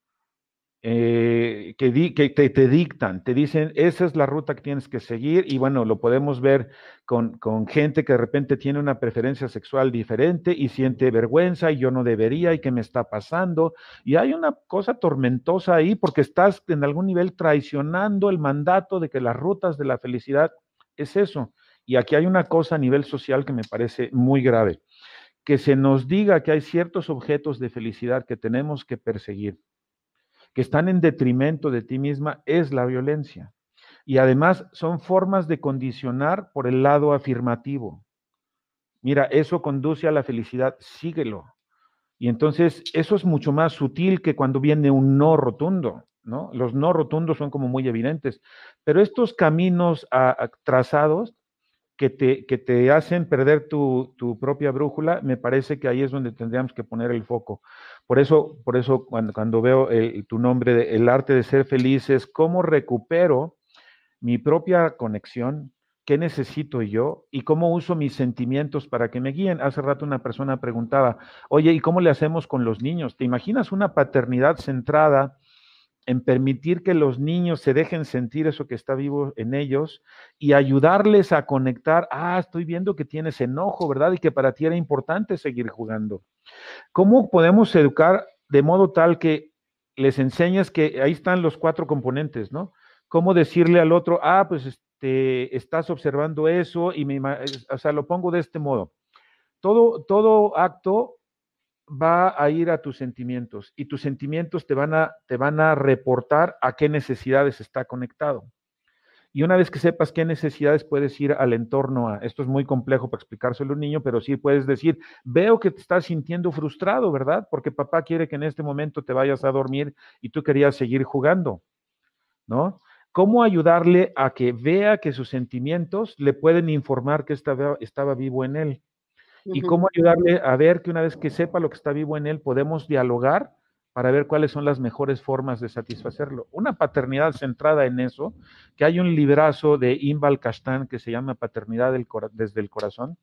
[SPEAKER 2] Eh, que, que te, dictan, te dicen, esa es la ruta que tienes que seguir y bueno, lo podemos ver con, con, gente que de repente tiene una preferencia sexual diferente y siente vergüenza y yo no debería y qué me está pasando. Y hay una cosa tormentosa ahí porque estás en algún nivel traicionando el mandato de que las rutas de la felicidad es eso. Y aquí hay una cosa a nivel social que me parece muy grave, que se nos diga que hay ciertos objetos de felicidad que tenemos que perseguir que están en detrimento de ti misma es la violencia. Y además son formas de condicionar por el lado afirmativo. Mira, eso conduce a la felicidad, síguelo. Y entonces eso es mucho más sutil que cuando viene un no rotundo, ¿no? Los no rotundos son como muy evidentes, pero estos caminos trazados que te, que te hacen perder tu, propia brújula, me parece que ahí es donde tendríamos que poner el foco. Por eso, por eso cuando, cuando veo eh, tu nombre, El arte de ser feliz, es cómo recupero mi propia conexión, qué necesito yo y cómo uso mis sentimientos para que me guíen. Hace rato una persona preguntaba, oye, ¿y cómo le hacemos con los niños? ¿Te imaginas una paternidad centrada? En permitir que los niños se dejen sentir eso que está vivo en ellos y ayudarles a conectar, ah, estoy viendo que tienes enojo, ¿verdad? Y que para ti era importante seguir jugando. ¿Cómo podemos educar de modo tal que les enseñes que ahí están los cuatro componentes, ¿no? ¿Cómo decirle al otro, ah, pues este, estás observando eso y me, o sea, lo pongo de este modo. Todo, todo acto va a ir a tus sentimientos y tus sentimientos te van a, te van a reportar a qué necesidades está conectado. Y una vez que sepas qué necesidades puedes ir al entorno a, esto es muy complejo para explicárselo a un niño, pero sí puedes decir, veo que te estás sintiendo frustrado, ¿verdad? Porque papá quiere que en este momento te vayas a dormir y tú querías seguir jugando, ¿no? ¿Cómo ayudarle a que vea que sus sentimientos le pueden informar que estaba, estaba vivo en él? Y cómo ayudarle a ver que una vez que sepa lo que está vivo en él, podemos dialogar para ver cuáles son las mejores formas de satisfacerlo. Una paternidad centrada en eso, que hay un librazo de Imbal Kashtan que se llama Paternidad desde el Corazón,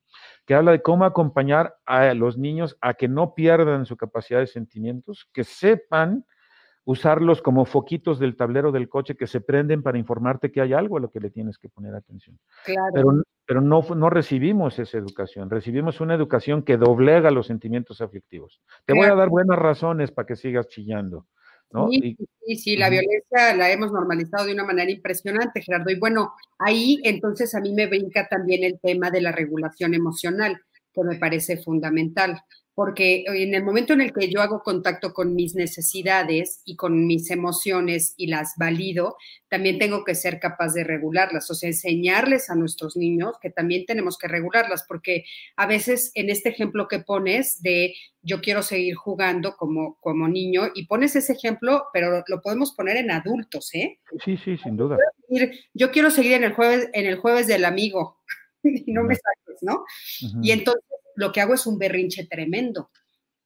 [SPEAKER 2] que habla de cómo acompañar a los niños a que no pierdan su capacidad de sentimientos, que sepan usarlos como foquitos del tablero del coche que se prenden para informarte que hay algo a lo que le tienes que poner atención. Pero, pero no, no recibimos esa educación, recibimos una educación que doblega los sentimientos aflictivos. Te voy a dar buenas razones para que sigas chillando. ¿no?
[SPEAKER 1] Sí, sí, sí, la violencia la hemos normalizado de una manera impresionante, Gerardo. Y bueno, ahí entonces a mí me brinca también el tema de la regulación emocional, que me parece fundamental porque en el momento en el que yo hago contacto con mis necesidades y con mis emociones y las valido, también tengo que ser capaz de regularlas, o sea, enseñarles a nuestros niños que también tenemos que regularlas, porque a veces en este ejemplo que pones de yo quiero seguir jugando como, como niño, y pones ese ejemplo, pero lo podemos poner en adultos, ¿eh?
[SPEAKER 2] Sí, sí, sin duda.
[SPEAKER 1] Yo quiero seguir en el jueves, en el jueves del amigo, [laughs] y no me saques, ¿no? Y entonces lo que hago es un berrinche tremendo.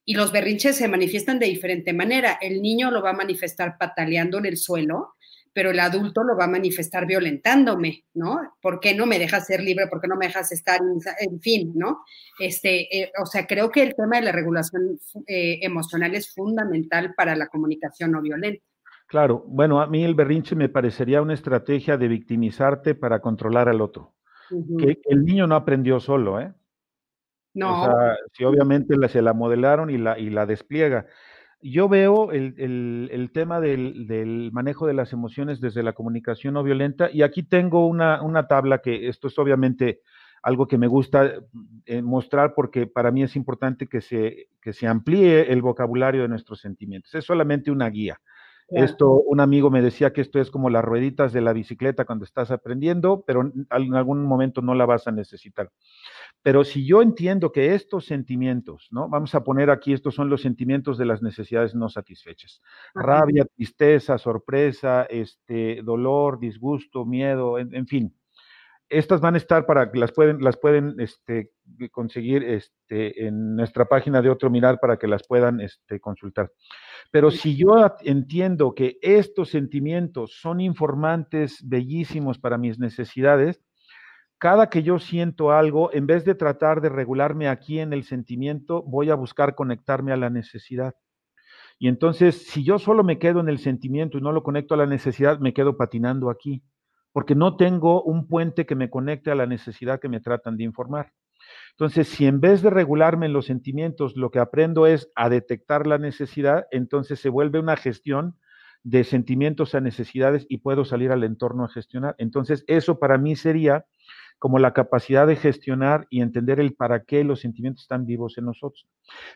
[SPEAKER 1] Y los berrinches se manifiestan de diferente manera. El niño lo va a manifestar pataleando en el suelo, pero el adulto lo va a manifestar violentándome, ¿no? ¿Por qué no me dejas ser libre? ¿Por qué no me dejas estar, en fin, ¿no? Este, eh, o sea, creo que el tema de la regulación eh, emocional es fundamental para la comunicación no violenta.
[SPEAKER 2] Claro, bueno, a mí el berrinche me parecería una estrategia de victimizarte para controlar al otro. Que el niño no aprendió solo, ¿eh? No. O sea, si obviamente se la modelaron y la, y la despliega. Yo veo el, tema del, manejo de las emociones desde la comunicación no violenta y aquí tengo una, tabla que esto es obviamente algo que me gusta eh, mostrar porque para mí es importante que se, que se amplíe el vocabulario de nuestros sentimientos. Es solamente una guía. Esto, un amigo me decía que esto es como las rueditas de la bicicleta cuando estás aprendiendo, pero en algún momento no la vas a necesitar. Pero si yo entiendo que estos sentimientos, ¿no? Vamos a poner aquí, estos son los sentimientos de las necesidades no satisfechas. Rabia, tristeza, sorpresa, este, dolor, disgusto, miedo, en, fin. Estas van a estar para que las pueden, las pueden este, conseguir este, en nuestra página de Otro Mirar para que las puedan este, consultar. Pero si yo entiendo que estos sentimientos son informantes bellísimos para mis necesidades, cada que yo siento algo, en vez de tratar de regularme aquí en el sentimiento, voy a buscar conectarme a la necesidad. Y entonces, si yo solo me quedo en el sentimiento y no lo conecto a la necesidad, me quedo patinando aquí, porque no tengo un puente que me conecte a la necesidad que me tratan de informar. Entonces, si en vez de regularme en los sentimientos, lo que aprendo es a detectar la necesidad, entonces se vuelve una gestión de sentimientos a necesidades y puedo salir al entorno a gestionar. Entonces, eso para mí sería como la capacidad de gestionar y entender el para qué los sentimientos están vivos en nosotros.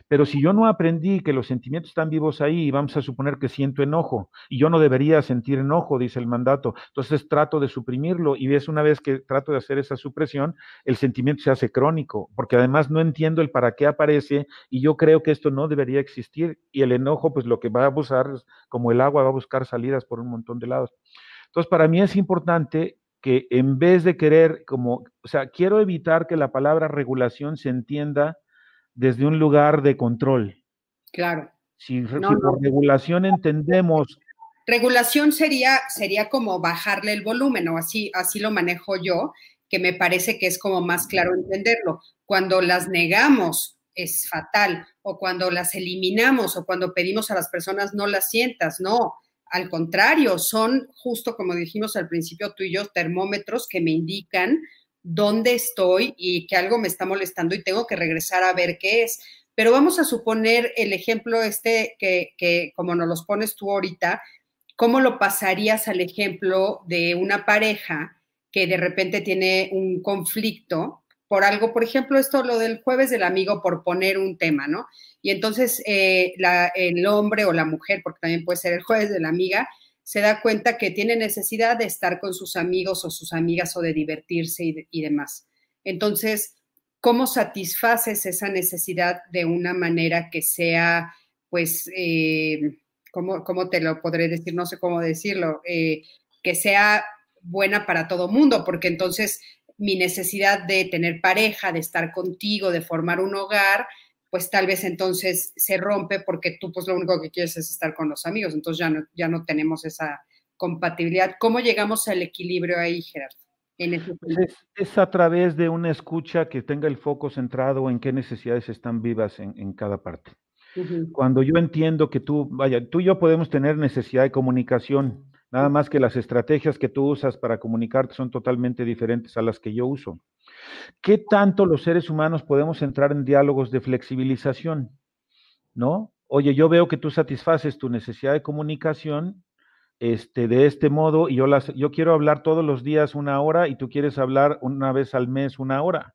[SPEAKER 2] Pero si yo no aprendí que los sentimientos están vivos ahí, vamos a suponer que siento enojo, y yo no debería sentir enojo, dice el mandato, entonces trato de suprimirlo, y es una vez que trato de hacer esa supresión, el sentimiento se hace crónico, porque además no entiendo el para qué aparece, y yo creo que esto no debería existir, y el enojo, pues lo que va a abusar, como el agua, va a buscar salidas por un montón de lados. Entonces, para mí es importante que en vez de querer como, o sea, quiero evitar que la palabra regulación se entienda desde un lugar de control.
[SPEAKER 1] Claro.
[SPEAKER 2] Si, por regulación entendemos...
[SPEAKER 1] Regulación sería, sería como bajarle el volumen, o así, así lo manejo yo, que me parece que es como más claro entenderlo. Cuando las negamos es fatal, o cuando las eliminamos, o cuando pedimos a las personas no las sientas, no al contrario, son justo como dijimos al principio tú y yo, termómetros que me indican dónde estoy y que algo me está molestando y tengo que regresar a ver qué es. Pero vamos a suponer el ejemplo este que, que como nos los pones tú ahorita, ¿cómo lo pasarías al ejemplo de una pareja que de repente tiene un conflicto por algo, por ejemplo, esto lo del jueves del amigo, por poner un tema, ¿no? Y entonces eh, el hombre o la mujer, porque también puede ser el jueves de la amiga, se da cuenta que tiene necesidad de estar con sus amigos o sus amigas o de divertirse y, demás. Entonces, ¿cómo satisfaces esa necesidad de una manera que sea, pues, eh, ¿cómo, te lo podré decir? No sé cómo decirlo, eh, que sea buena para todo mundo, porque entonces mi necesidad de tener pareja, de estar contigo, de formar un hogar, pues tal vez entonces se rompe porque tú pues lo único que quieres es estar con los amigos, entonces ya no, ya no tenemos esa compatibilidad. ¿Cómo llegamos al equilibrio ahí, Gerardo?
[SPEAKER 2] Pues es, a través de una escucha que tenga el foco centrado en qué necesidades están vivas en, cada parte. Cuando yo entiendo que tú, vaya, tú y yo podemos tener necesidad de comunicación, Nada más que las estrategias que tú usas para comunicarte son totalmente diferentes a las que yo uso. ¿Qué tanto los seres humanos podemos entrar en diálogos de flexibilización? ¿No? Oye, yo veo que tú satisfaces tu necesidad de comunicación este, de este modo y yo, las, yo quiero hablar todos los días una hora y tú quieres hablar una vez al mes una hora,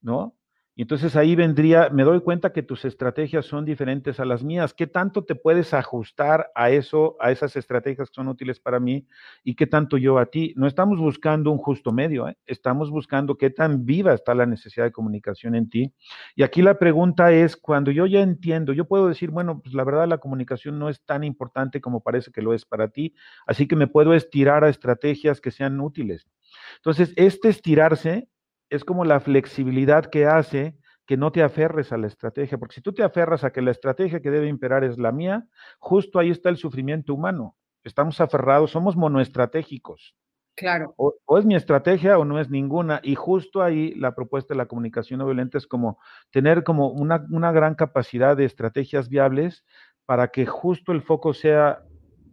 [SPEAKER 2] ¿no? Entonces ahí vendría, me doy cuenta que tus estrategias son diferentes a las mías. ¿Qué tanto te puedes ajustar a eso, a esas estrategias que son útiles para mí y qué tanto yo a ti? No estamos buscando un justo medio, ¿eh? estamos buscando qué tan viva está la necesidad de comunicación en ti. Y aquí la pregunta es, cuando yo ya entiendo, yo puedo decir, bueno, pues la verdad la comunicación no es tan importante como parece que lo es para ti, así que me puedo estirar a estrategias que sean útiles. Entonces, este estirarse es como la flexibilidad que hace que no te aferres a la estrategia, porque si tú te aferras a que la estrategia que debe imperar es la mía, justo ahí está el sufrimiento humano. Estamos aferrados, somos monoestratégicos.
[SPEAKER 1] Claro.
[SPEAKER 2] O, es mi estrategia o no es ninguna. Y justo ahí la propuesta de la comunicación no violenta es como tener como una, una gran capacidad de estrategias viables para que justo el foco sea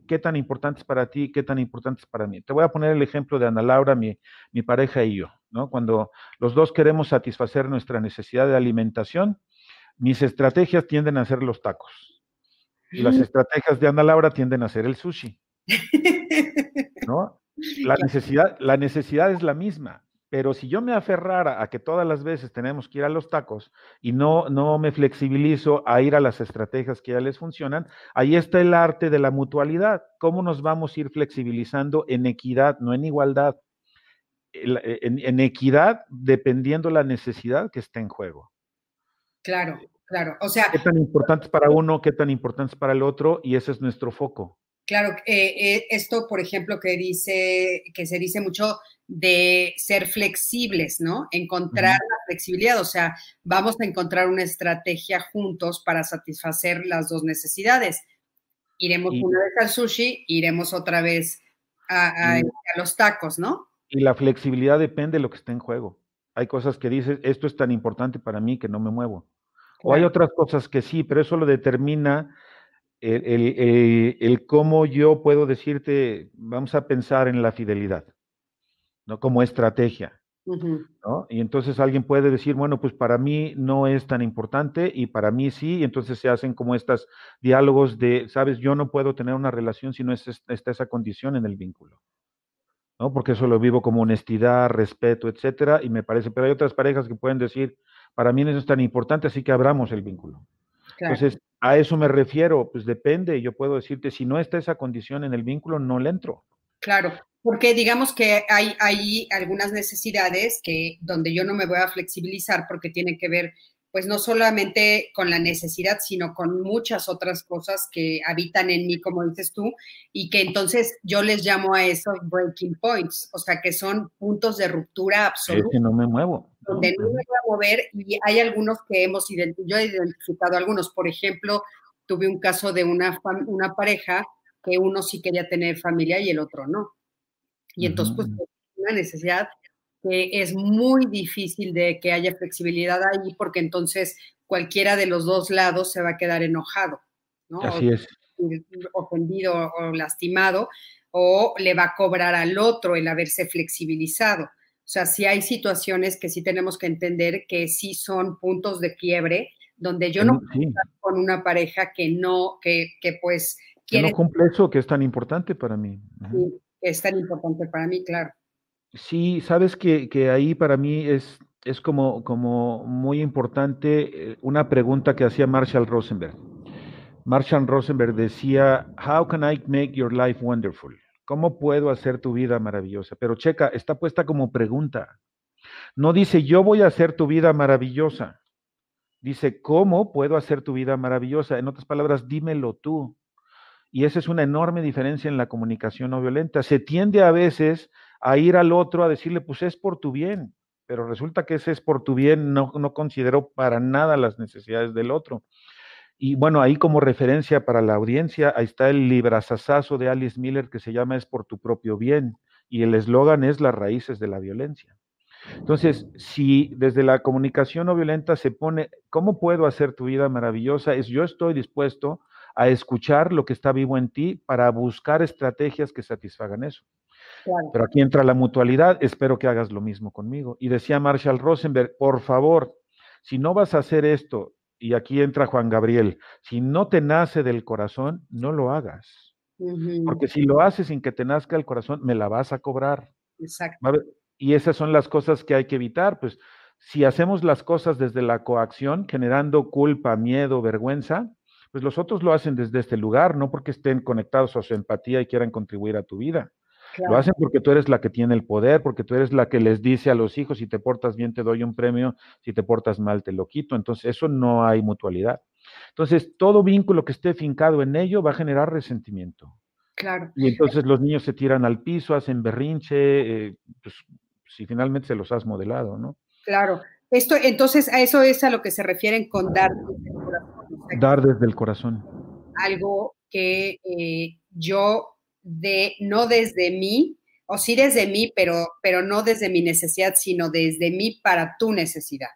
[SPEAKER 2] qué tan importante es para ti, qué tan importante es para mí. Te voy a poner el ejemplo de Ana Laura, mi, mi pareja y yo, ¿no? Cuando los dos queremos satisfacer nuestra necesidad de alimentación, mis estrategias tienden a ser los tacos. Y las estrategias de Ana Laura tienden a ser el sushi. [laughs] ¿No? La necesidad, la necesidad es la misma. Pero si yo me aferrara a que todas las veces tenemos que ir a los tacos y no, no me flexibilizo a ir a las estrategias que ya les funcionan, ahí está el arte de la mutualidad. ¿Cómo nos vamos a ir flexibilizando en equidad, no en igualdad? E, en, en equidad dependiendo la necesidad que esté en juego.
[SPEAKER 1] Claro, claro. O sea.
[SPEAKER 2] ¿Qué tan importante es para uno, qué tan importante es para el otro? Y ese es nuestro foco.
[SPEAKER 1] Claro, eh, eh, esto, por ejemplo, que dice, que se dice mucho de ser flexibles, ¿no? Encontrar la flexibilidad, o sea, vamos a encontrar una estrategia juntos para satisfacer las dos necesidades. Iremos una vez al sushi, iremos otra vez a, los tacos, ¿no?
[SPEAKER 2] Y la flexibilidad depende de lo que esté en juego. Hay cosas que dices, esto es tan importante para mí que no me muevo. O hay otras cosas que sí, pero eso lo determina el, cómo yo puedo decirte, vamos a pensar en la fidelidad, ¿no? Como estrategia. ¿no? Y entonces alguien puede decir, bueno, pues para mí no es tan importante y para mí sí, y entonces se hacen como estos diálogos de, sabes, yo no puedo tener una relación si no es, está esa condición en el vínculo, ¿no? Porque eso lo vivo como honestidad, respeto, etcétera, y me parece, pero hay otras parejas que pueden decir, para mí no es tan importante, así que abramos el vínculo. Entonces, a eso me refiero, pues depende, yo puedo decirte, si no está esa condición en el vínculo, no le entro.
[SPEAKER 1] Claro, porque digamos que hay, hay algunas necesidades que donde yo no me voy a flexibilizar porque tienen que ver pues no solamente con la necesidad, sino con muchas otras cosas que habitan en mí, como dices tú, y que entonces yo les llamo a esos breaking points, o sea, que son puntos de ruptura absoluta.
[SPEAKER 2] Es que no me muevo.
[SPEAKER 1] Donde no, me voy a mover y hay algunos que hemos identificado, yo he identificado algunos, por ejemplo, tuve un caso de una, una pareja que uno sí quería tener familia y el otro no. Y entonces, pues, una necesidad que es muy difícil de que haya flexibilidad ahí porque entonces cualquiera de los dos lados se va a quedar enojado, ¿no?
[SPEAKER 2] Así es.
[SPEAKER 1] Ofendido o lastimado, o le va a cobrar al otro el haberse flexibilizado. O sea, sí hay situaciones que sí tenemos que entender que sí son puntos de quiebre donde yo no puedo estar con una pareja que no, que, que pues
[SPEAKER 2] quiere... Que no cumple eso que es tan importante para mí.
[SPEAKER 1] Sí, es tan importante para mí, claro.
[SPEAKER 2] Sí, sabes que, ahí para mí es, es como, como muy importante eh, una pregunta que hacía Marshall Rosenberg. Marshall Rosenberg decía, How can I make your life wonderful? ¿Cómo puedo hacer tu vida maravillosa? Pero checa, está puesta como pregunta. No dice, yo voy a hacer tu vida maravillosa. Dice, ¿cómo puedo hacer tu vida maravillosa? En otras palabras, dímelo tú. Y esa es una enorme diferencia en la comunicación no violenta. Se tiende a veces a ir al otro a decirle, pues es por tu bien, pero resulta que ese es por tu bien, no, no considero para nada las necesidades del otro. Y bueno, ahí como referencia para la audiencia, ahí está el librazazazo de Alice Miller que se llama Es por tu propio bien, y el eslogan es las raíces de la violencia. Entonces, si desde la comunicación no violenta se pone, ¿cómo puedo hacer tu vida maravillosa? Es yo estoy dispuesto a escuchar lo que está vivo en ti para buscar estrategias que satisfagan eso. Pero aquí entra la mutualidad, espero que hagas lo mismo conmigo. Y decía Marshall Rosenberg, por favor, si no vas a hacer esto, y aquí entra Juan Gabriel, si no te nace del corazón, no lo hagas. Porque si lo haces sin que te nazca el corazón, me la vas a cobrar.
[SPEAKER 1] Exacto.
[SPEAKER 2] Y esas son las cosas que hay que evitar. Pues si hacemos las cosas desde la coacción, generando culpa, miedo, vergüenza, pues los otros lo hacen desde este lugar, no porque estén conectados a su empatía y quieran contribuir a tu vida. Lo hacen porque tú eres la que tiene el poder, porque tú eres la que les dice a los hijos, si te portas bien te doy un premio, si te portas mal te lo quito. Entonces, eso no hay mutualidad. Entonces, todo vínculo que esté fincado en ello va a generar resentimiento.
[SPEAKER 1] Claro.
[SPEAKER 2] Y entonces los niños se tiran al piso, hacen berrinche, eh, pues si finalmente se los has modelado, ¿no?
[SPEAKER 1] Claro. Esto, entonces, a eso es a lo que se refieren con dar desde el
[SPEAKER 2] corazón. dar desde el corazón.
[SPEAKER 1] Algo que eh, yo de no desde mí, o sí desde mí, pero, pero no desde mi necesidad, sino desde mí para tu necesidad.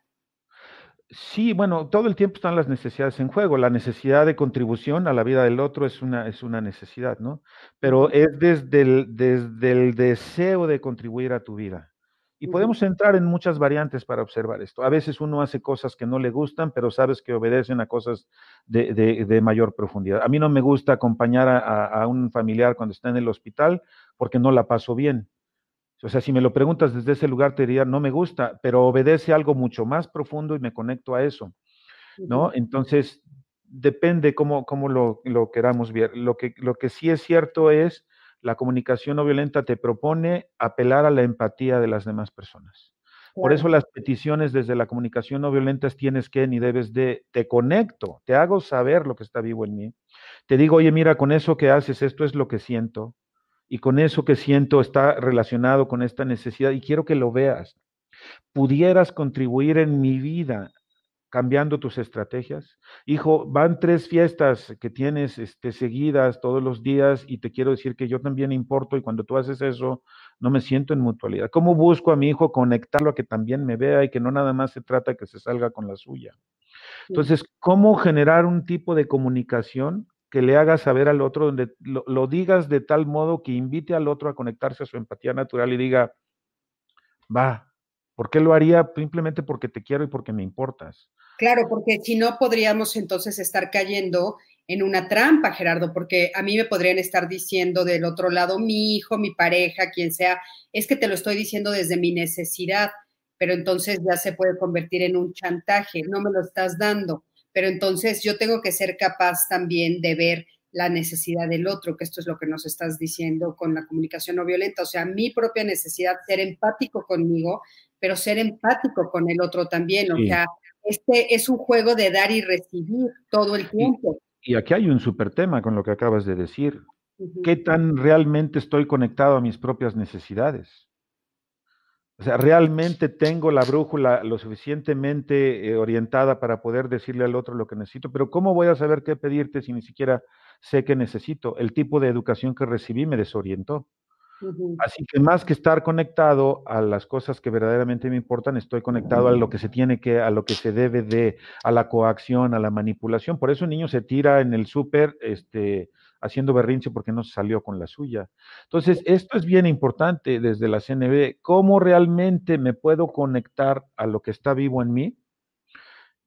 [SPEAKER 2] Sí, bueno, todo el tiempo están las necesidades en juego. La necesidad de contribución a la vida del otro es una, es una necesidad, ¿no? Pero es desde el, desde el deseo de contribuir a tu vida. Y podemos entrar en muchas variantes para observar esto. A veces uno hace cosas que no le gustan, pero sabes que obedecen a cosas de, mayor profundidad. A mí no me gusta acompañar a, un familiar cuando está en el hospital porque no la paso bien. O sea, si me lo preguntas desde ese lugar, te diría, no me gusta, pero obedece algo mucho más profundo y me conecto a eso. ¿No? Entonces, depende cómo, cómo lo, lo, queramos ver. Lo que, lo que sí es cierto es la comunicación no violenta te propone apelar a la empatía de las demás personas. Por eso las peticiones desde la comunicación no violenta tienes que ni debes de, te conecto, te hago saber lo que está vivo en mí. Te digo, oye, mira, con eso que haces, esto es lo que siento. Y con eso que siento está relacionado con esta necesidad y quiero que lo veas. Pudieras contribuir en mi vida cambiando tus estrategias. Hijo, van tres fiestas que tienes este, seguidas todos los días y te quiero decir que yo también importo y cuando tú haces eso, no me siento en mutualidad. ¿Cómo busco a mi hijo conectarlo a que también me vea y que no nada más se trata que se salga con la suya? Entonces, ¿cómo generar un tipo de comunicación que le haga saber al otro, donde lo, lo digas de tal modo que invite al otro a conectarse a su empatía natural y diga, va, ¿Por qué lo haría? Simplemente porque te quiero y porque me importas.
[SPEAKER 1] Claro, porque si no podríamos entonces estar cayendo en una trampa, Gerardo, porque a mí me podrían estar diciendo del otro lado, mi hijo, mi pareja, quien sea, es que te lo estoy diciendo desde mi necesidad, pero entonces ya se puede convertir en un chantaje, no me lo estás dando, pero entonces yo tengo que ser capaz también de ver la necesidad del otro, que esto es lo que nos estás diciendo con la comunicación no violenta, o sea, mi propia necesidad, ser empático conmigo, pero ser empático con el otro también, o sea, este es un juego de dar y recibir todo el tiempo.
[SPEAKER 2] Y, aquí hay un súper tema con lo que acabas de decir. ¿Qué tan realmente estoy conectado a mis propias necesidades? O sea, realmente tengo la brújula lo suficientemente eh, orientada para poder decirle al otro lo que necesito, pero ¿cómo voy a saber qué pedirte si ni siquiera sé qué necesito? El tipo de educación que recibí me desorientó. Así que más que estar conectado a las cosas que verdaderamente me importan, estoy conectado a lo que se tiene que, a lo que se debe de, a la coacción, a la manipulación. Por eso un niño se tira en el súper, este, haciendo berrinche porque no se salió con la suya. Entonces, esto es bien importante desde la CNB. ¿Cómo realmente me puedo conectar a lo que está vivo en mí?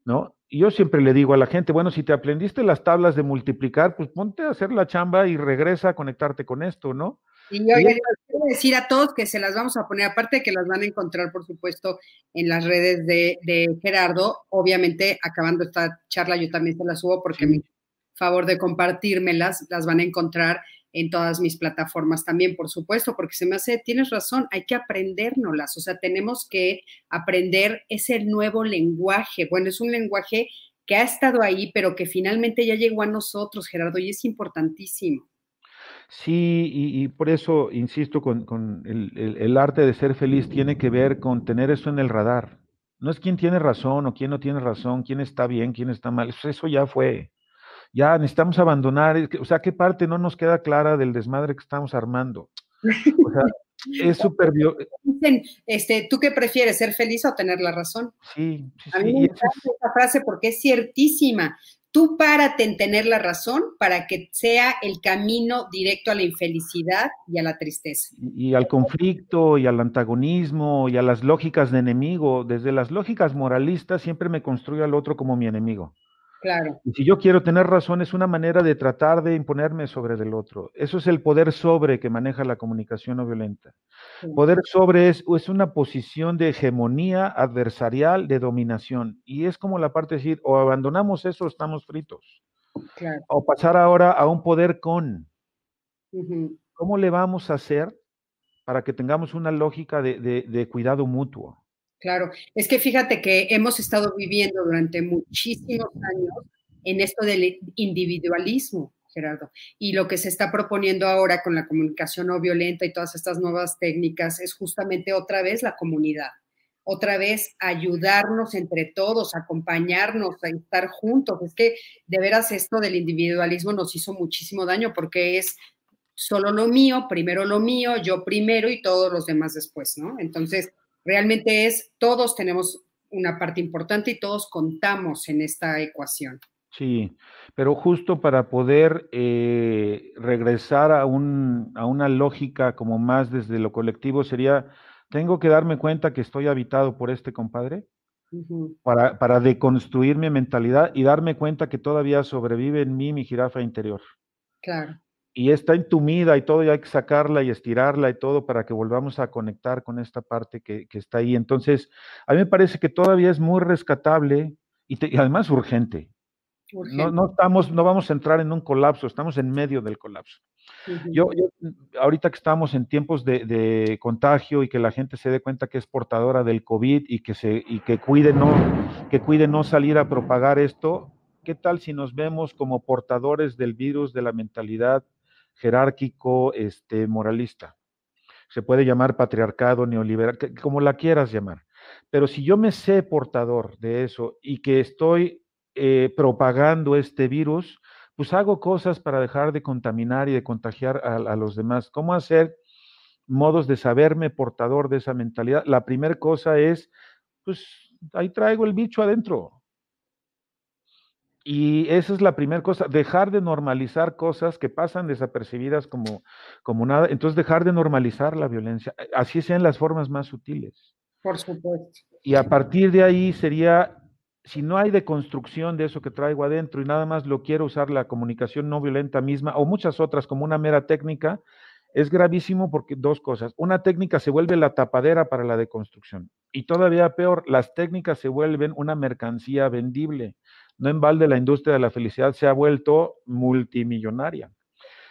[SPEAKER 2] ¿No? Y yo siempre le digo a la gente, bueno, si te aprendiste las tablas de multiplicar, pues ponte a hacer la chamba y regresa a conectarte con esto, ¿no?
[SPEAKER 1] Y yo quiero decir a todos que se las vamos a poner, aparte de que las van a encontrar, por supuesto, en las redes de, Gerardo. Obviamente, acabando esta charla, yo también se las subo porque me favor de compartírmelas, las van a encontrar en todas mis plataformas también, por supuesto, porque se me hace, tienes razón, hay que aprendérnoslas, o sea, tenemos que aprender ese nuevo lenguaje. Bueno, es un lenguaje que ha estado ahí, pero que finalmente ya llegó a nosotros, Gerardo, y es importantísimo.
[SPEAKER 2] Sí, y, por eso insisto con, el, arte de ser feliz tiene que ver con tener eso en el radar. No es quién tiene razón o quién no tiene razón, quién está bien, quién está mal. Eso ya fue. Ya necesitamos abandonar. O sea, ¿qué parte no nos queda clara del desmadre que estamos armando? O sea, [laughs] es súper...
[SPEAKER 1] Dicen, este, ¿tú qué prefieres, ser feliz o tener la razón?
[SPEAKER 2] Sí, sí,
[SPEAKER 1] A mí me encanta esa frase porque es ciertísima tú párate en tener la razón para que sea el camino directo a la infelicidad y a la tristeza.
[SPEAKER 2] Y, al conflicto y al antagonismo y a las lógicas de enemigo. Desde las lógicas moralistas siempre me construyo al otro como mi enemigo.
[SPEAKER 1] Claro.
[SPEAKER 2] Y si yo quiero tener razón, es una manera de tratar de imponerme sobre el otro. Eso es el poder sobre que maneja la comunicación no violenta. Poder sobre es, es, una posición de hegemonía adversarial, de dominación. Y es como la parte de decir, o abandonamos eso o estamos fritos. O pasar ahora a un poder con. ¿Cómo le vamos a hacer para que tengamos una lógica de cuidado mutuo?
[SPEAKER 1] Claro, es que fíjate que hemos estado viviendo durante muchísimos años en esto del individualismo, Gerardo, y lo que se está proponiendo ahora con la comunicación no violenta y todas estas nuevas técnicas es justamente otra vez la comunidad, otra vez ayudarnos entre todos, acompañarnos, estar juntos. Es que de veras esto del individualismo nos hizo muchísimo daño porque es solo lo mío, primero lo mío, yo primero y todos los demás después, ¿no? Entonces, realmente es, todos tenemos una parte importante y todos contamos en esta ecuación.
[SPEAKER 2] Sí, pero justo para poder eh, regresar a, un, a una lógica como más desde lo colectivo sería, tengo que darme cuenta que estoy habitado por este compadre, para, para deconstruir mi mentalidad y darme cuenta que todavía sobrevive en mí mi jirafa interior.
[SPEAKER 1] Claro
[SPEAKER 2] y está entumida y todo, y hay que sacarla y estirarla y todo para que volvamos a conectar con esta parte que, está ahí. Entonces, a mí me parece que todavía es muy rescatable y, además urgente. No, no, estamos, no vamos a entrar en un colapso, estamos en medio del colapso. Yo, ahorita que estamos en tiempos de, contagio y que la gente se dé cuenta que es portadora del COVID y que se y que cuide no que cuide no salir a propagar esto, ¿qué tal si nos vemos como portadores del virus de la mentalidad jerárquico, este, moralista? Se puede llamar patriarcado, neoliberal, como la quieras llamar. Pero si yo me sé portador de eso y que estoy eh, propagando este virus, pues hago cosas para dejar de contaminar y de contagiar a, los demás. ¿Cómo hacer modos de saberme portador de esa mentalidad? La primera cosa es, pues ahí traigo el bicho adentro. Y esa es la primera cosa, dejar de normalizar cosas que pasan desapercibidas como, como nada. Entonces, dejar de normalizar la violencia, así sean las formas más sutiles.
[SPEAKER 1] Por supuesto.
[SPEAKER 2] Y a partir de ahí sería si no hay deconstrucción de eso que traigo adentro y nada más lo quiero usar la comunicación no violenta misma o muchas otras como una mera técnica, es gravísimo porque dos cosas. Una técnica se vuelve la tapadera para la deconstrucción y todavía peor, las técnicas se vuelven una mercancía vendible. No en balde la industria de la felicidad se ha vuelto multimillonaria.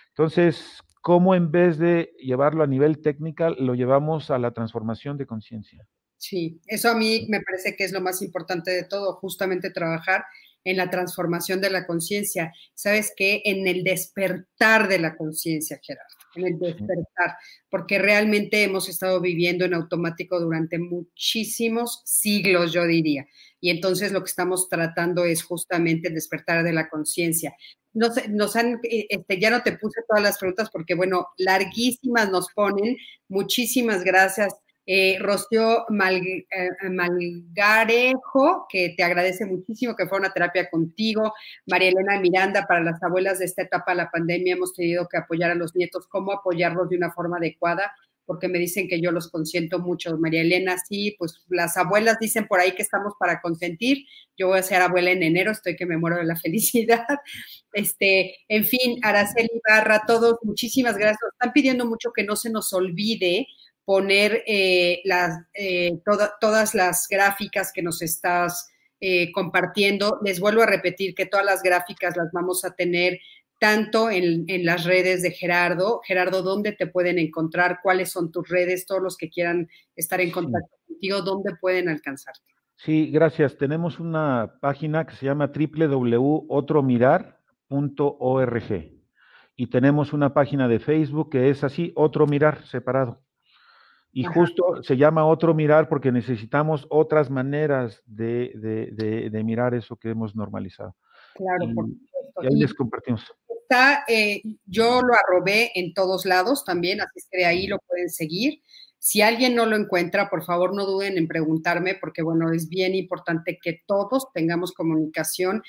[SPEAKER 2] Entonces, ¿cómo en vez de llevarlo a nivel técnica, lo llevamos a la transformación de conciencia?
[SPEAKER 1] Sí, eso a mí me parece que es lo más importante de todo, justamente trabajar en la transformación de la conciencia. ¿Sabes qué? En el despertar de la conciencia, Gerardo, en el despertar, porque realmente hemos estado viviendo en automático durante muchísimos siglos, yo diría. Y entonces lo que estamos tratando es justamente el despertar de la conciencia. Nos, nos han, eh, este, ya no te puse todas las preguntas porque, bueno, larguísimas nos ponen. Muchísimas gracias eh, Rocío eh, Malgarejo, que te agradece muchísimo que fue una terapia contigo. María Elena Miranda, para las abuelas de esta etapa de la pandemia hemos tenido que apoyar a los nietos. ¿Cómo apoyarlos de una forma adecuada? Porque me dicen que yo los consiento mucho. María Elena, sí, pues las abuelas dicen por ahí que estamos para consentir. Yo voy a ser abuela en enero, estoy que me muero de la [laughs] felicidad. Este, en fin, Araceli Barra, todos, muchísimas gracias. están pidiendo mucho que no se nos olvide poner eh, las, eh, todas las gráficas que nos estás eh, compartiendo. Les vuelvo a repetir que todas las gráficas las vamos a tener tanto en, las redes de Gerardo. Gerardo, ¿dónde te pueden encontrar? ¿Cuáles son tus redes? Todos los que quieran estar en contacto contigo, ¿dónde pueden alcanzarte?
[SPEAKER 2] Sí, gracias. Tenemos una página que se llama www.otromirar.org y tenemos una página de Facebook que es así, Otro Mirar, separado. Y justo se llama otro mirar porque necesitamos otras maneras de, mirar eso que hemos normalizado.
[SPEAKER 1] Claro,
[SPEAKER 2] por Y ahí les compartimos.
[SPEAKER 1] Está, eh, yo lo arrobé en todos lados también, así que de ahí lo pueden seguir. Si alguien no lo encuentra, por favor no duden en preguntarme, porque bueno, es bien importante que todos tengamos comunicación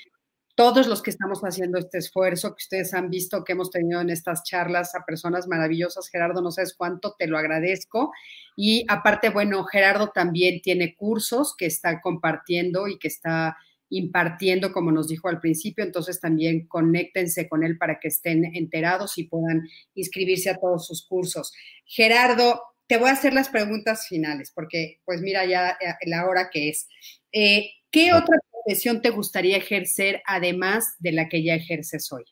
[SPEAKER 1] todos los que estamos haciendo este esfuerzo, que ustedes han visto que hemos tenido en estas charlas a personas maravillosas. Gerardo, no sabes cuánto, te lo agradezco. Y aparte, bueno, Gerardo también tiene cursos que está compartiendo y que está impartiendo, como nos dijo al principio, entonces también conéctense con él para que estén enterados y puedan inscribirse a todos sus cursos. Gerardo, te voy a hacer las preguntas finales, porque pues mira ya la hora que es. Eh, ¿Qué otra profesión te gustaría ejercer además de la que ya ejerces hoy?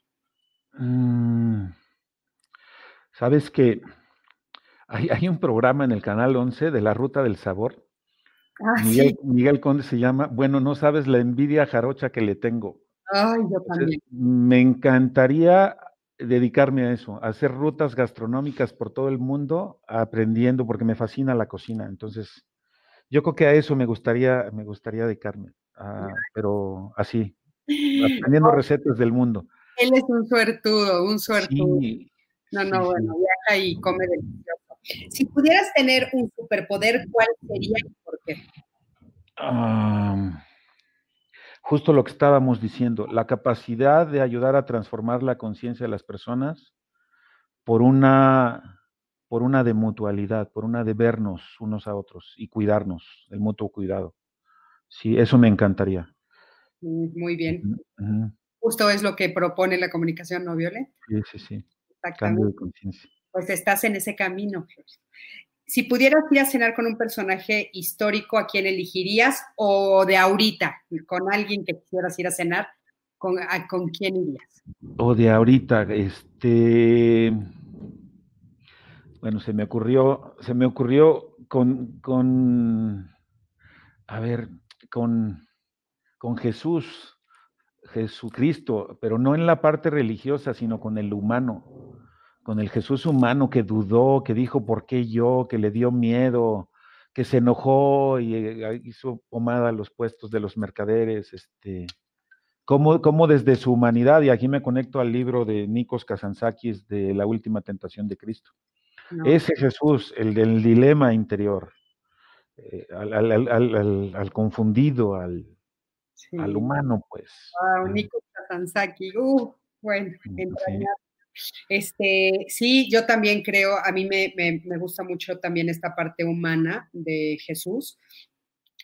[SPEAKER 2] Mm, Sabes que hay, un programa en el canal 11 de la Ruta del Sabor. Ah, Miguel, Conde se llama, bueno, no sabes la envidia jarocha que le tengo.
[SPEAKER 1] Ay, yo también.
[SPEAKER 2] me encantaría dedicarme a eso, a hacer rutas gastronómicas por todo el mundo, aprendiendo, porque me fascina la cocina. Entonces, yo creo que a eso me gustaría, me gustaría dedicarme. Ah, pero así, [laughs] aprendiendo recetas del mundo.
[SPEAKER 1] Él es un suertudo, un suertudo. no, no, bueno, viaja y come delicioso. Si pudieras tener un superpoder, ¿cuál sería y por qué?
[SPEAKER 2] justo lo que estábamos diciendo, la capacidad de ayudar a transformar la conciencia de las personas por una, por una de mutualidad, por una de vernos unos a otros y cuidarnos, el mutuo cuidado. Sí, eso me encantaría.
[SPEAKER 1] Mm, muy bien. Justo es lo que propone la comunicación no violenta.
[SPEAKER 2] Sí, sí, sí. Cambio de conciencia.
[SPEAKER 1] Pues estás en ese camino. Si pudieras ir a cenar con un personaje histórico, ¿a quién elegirías? O de ahorita, con alguien que quisieras ir a cenar, ¿con, ¿con quién irías?
[SPEAKER 2] O de ahorita, este, bueno, se me ocurrió, se me ocurrió con, con a ver, con, con Jesús, Jesucristo, pero no en la parte religiosa, sino con el humano, con el Jesús humano que dudó, que dijo, ¿por qué yo? que le dio miedo, que se enojó y eh, hizo pomada a los puestos de los mercaderes, este, cómo, desde su humanidad, y aquí me conecto al libro de Nikos Kazantzakis de La Última Tentación de Cristo. Ese Jesús, el del dilema interior, eh, al, confundido, al, al, humano, pues.
[SPEAKER 1] Wow, Nikos Kazantzakis, uh, bueno, sí. Este, sí, yo también creo, a mí me, me, gusta mucho también esta parte humana de Jesús.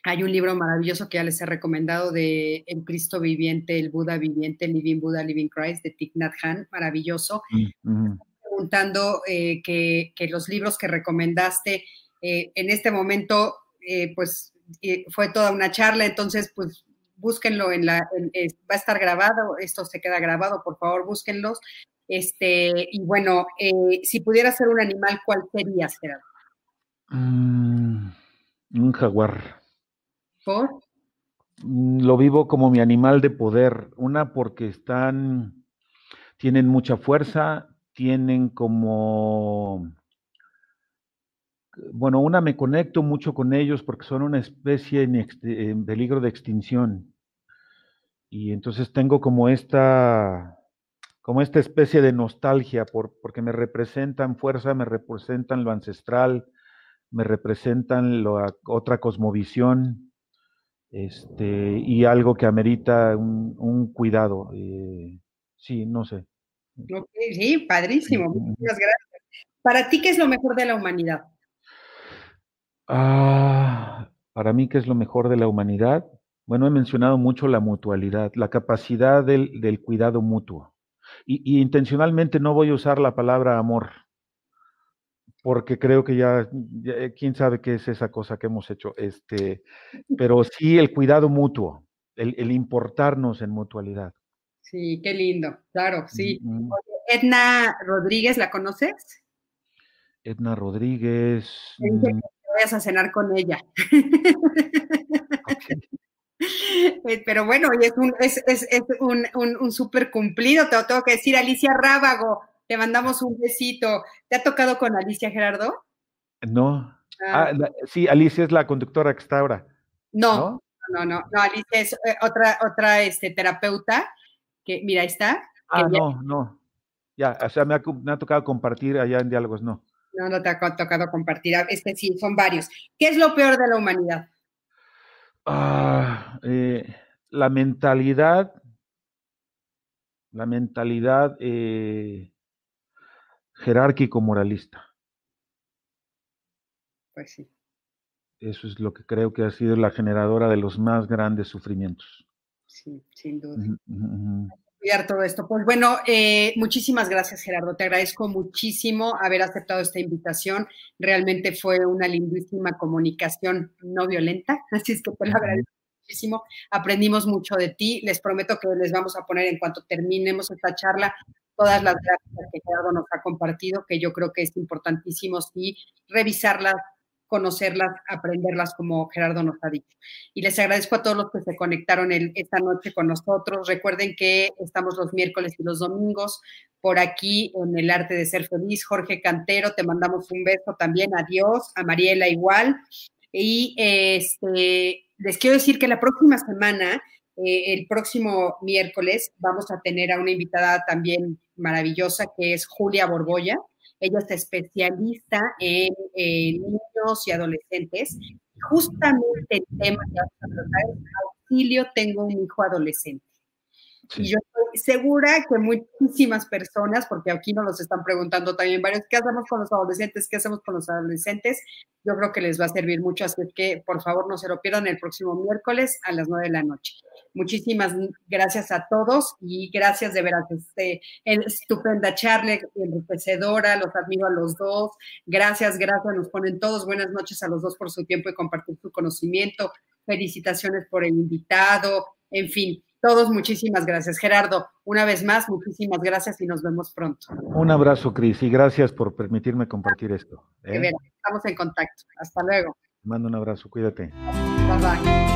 [SPEAKER 1] Hay un libro maravilloso que ya les he recomendado de El Cristo viviente, el Buda viviente, Living Buddha, Living Christ, de Thich Nhat Hanh, maravilloso. Mm, Preguntando eh, que, que, los libros que recomendaste eh, en este momento, eh, pues fue toda una charla, entonces, pues búsquenlo en la, va a estar grabado, esto se queda grabado, por favor, búsquenlos. Este, y bueno, si pudiera ser un animal, ¿cuál sería, Gerardo?
[SPEAKER 2] Mm, un jaguar.
[SPEAKER 1] ¿Por?
[SPEAKER 2] Mm, lo vivo como mi animal de poder. Una porque están, tienen mucha fuerza, tienen como, bueno, una me conecto mucho con ellos porque son una especie en, peligro de extinción. Y entonces tengo como esta, como esta especie de nostalgia por, porque me representan fuerza, me representan lo ancestral, me representan la otra cosmovisión este, y algo que amerita un, cuidado. Eh, sí, no sé.
[SPEAKER 1] sí, padrísimo. Muchas gracias. Para ti, ¿qué es lo mejor de la humanidad?
[SPEAKER 2] Ah, para mí, ¿qué es lo mejor de la humanidad? Bueno, he mencionado mucho la mutualidad, la capacidad del, cuidado mutuo. y, intencionalmente no voy a usar la palabra amor, porque creo que ya, eh, quién sabe qué es esa cosa que hemos hecho, este, pero sí el cuidado mutuo, el, importarnos en mutualidad.
[SPEAKER 1] Sí, qué lindo, claro, sí. Edna Rodríguez, ¿la conoces?
[SPEAKER 2] Edna Rodríguez.
[SPEAKER 1] Vayas a cenar con ella. [laughs] Eh, pero bueno, es un, es, es, es un, un, un súper cumplido, te lo tengo que decir, Alicia Rábago, te mandamos un besito. ¿Te ha tocado con Alicia Gerardo?
[SPEAKER 2] No. Ah. Ah, sí, Alicia es la conductora que está ahora.
[SPEAKER 1] No, no, no, no, Alicia es eh, otra, otra este, terapeuta que, mira, ahí está.
[SPEAKER 2] Ah, no, no. Ya, o sea, me ha, tocado compartir allá en Diálogos, no.
[SPEAKER 1] No, no te ha tocado compartir. Ah, este sí, son varios. ¿Qué es lo peor de la humanidad?
[SPEAKER 2] Ah, eh, la mentalidad, la mentalidad eh, jerárquico moralista.
[SPEAKER 1] Pues sí.
[SPEAKER 2] Eso es lo que creo que ha sido la generadora de los más grandes sufrimientos.
[SPEAKER 1] Sí, sin duda. Cuidar todo esto. Pues bueno, eh, muchísimas gracias, Gerardo. Te agradezco muchísimo haber aceptado esta invitación. Realmente fue una lindísima comunicación no violenta, [laughs] así es que te lo agradezco muchísimo. Aprendimos mucho de ti. Les prometo que les vamos a poner en cuanto terminemos esta charla todas las gracias que Gerardo nos ha compartido, que yo creo que es importantísimo sí revisarlas, conocerlas, aprenderlas como Gerardo nos ha dicho. Y les agradezco a todos los que se conectaron esta noche con nosotros. Recuerden que estamos los miércoles y los domingos por aquí en el arte de ser feliz. Jorge Cantero, te mandamos un beso también. Adiós. A Mariela igual. Y este, les quiero decir que la próxima semana eh, el próximo miércoles vamos a tener a una invitada también maravillosa que es Julia Borbolla. Ella es especialista en niños y adolescentes. Justamente el tema que vamos a tratar es auxilio, tengo un hijo adolescente. Y yo estoy segura que muchísimas personas, porque aquí nos los están preguntando también varios, ¿qué hacemos con los adolescentes? ¿Qué hacemos con los adolescentes? Yo creo que les va a servir mucho, así que por favor no se lo pierdan el próximo miércoles a las nueve de la noche. Muchísimas gracias a todos y gracias de veras, este, estupenda charla, enriquecedora, los admiro a los dos. Gracias, gracias, nos ponen todos. Buenas noches a los dos por su tiempo y compartir su conocimiento. Felicitaciones por el invitado, en fin Todos, muchísimas gracias. Gerardo, una vez más, muchísimas gracias y nos vemos pronto.
[SPEAKER 2] Un abrazo, Cris, y gracias por permitirme compartir esto.
[SPEAKER 1] ¿eh? Estamos en contacto. Hasta luego.
[SPEAKER 2] Mando un abrazo, cuídate.
[SPEAKER 1] Bye bye.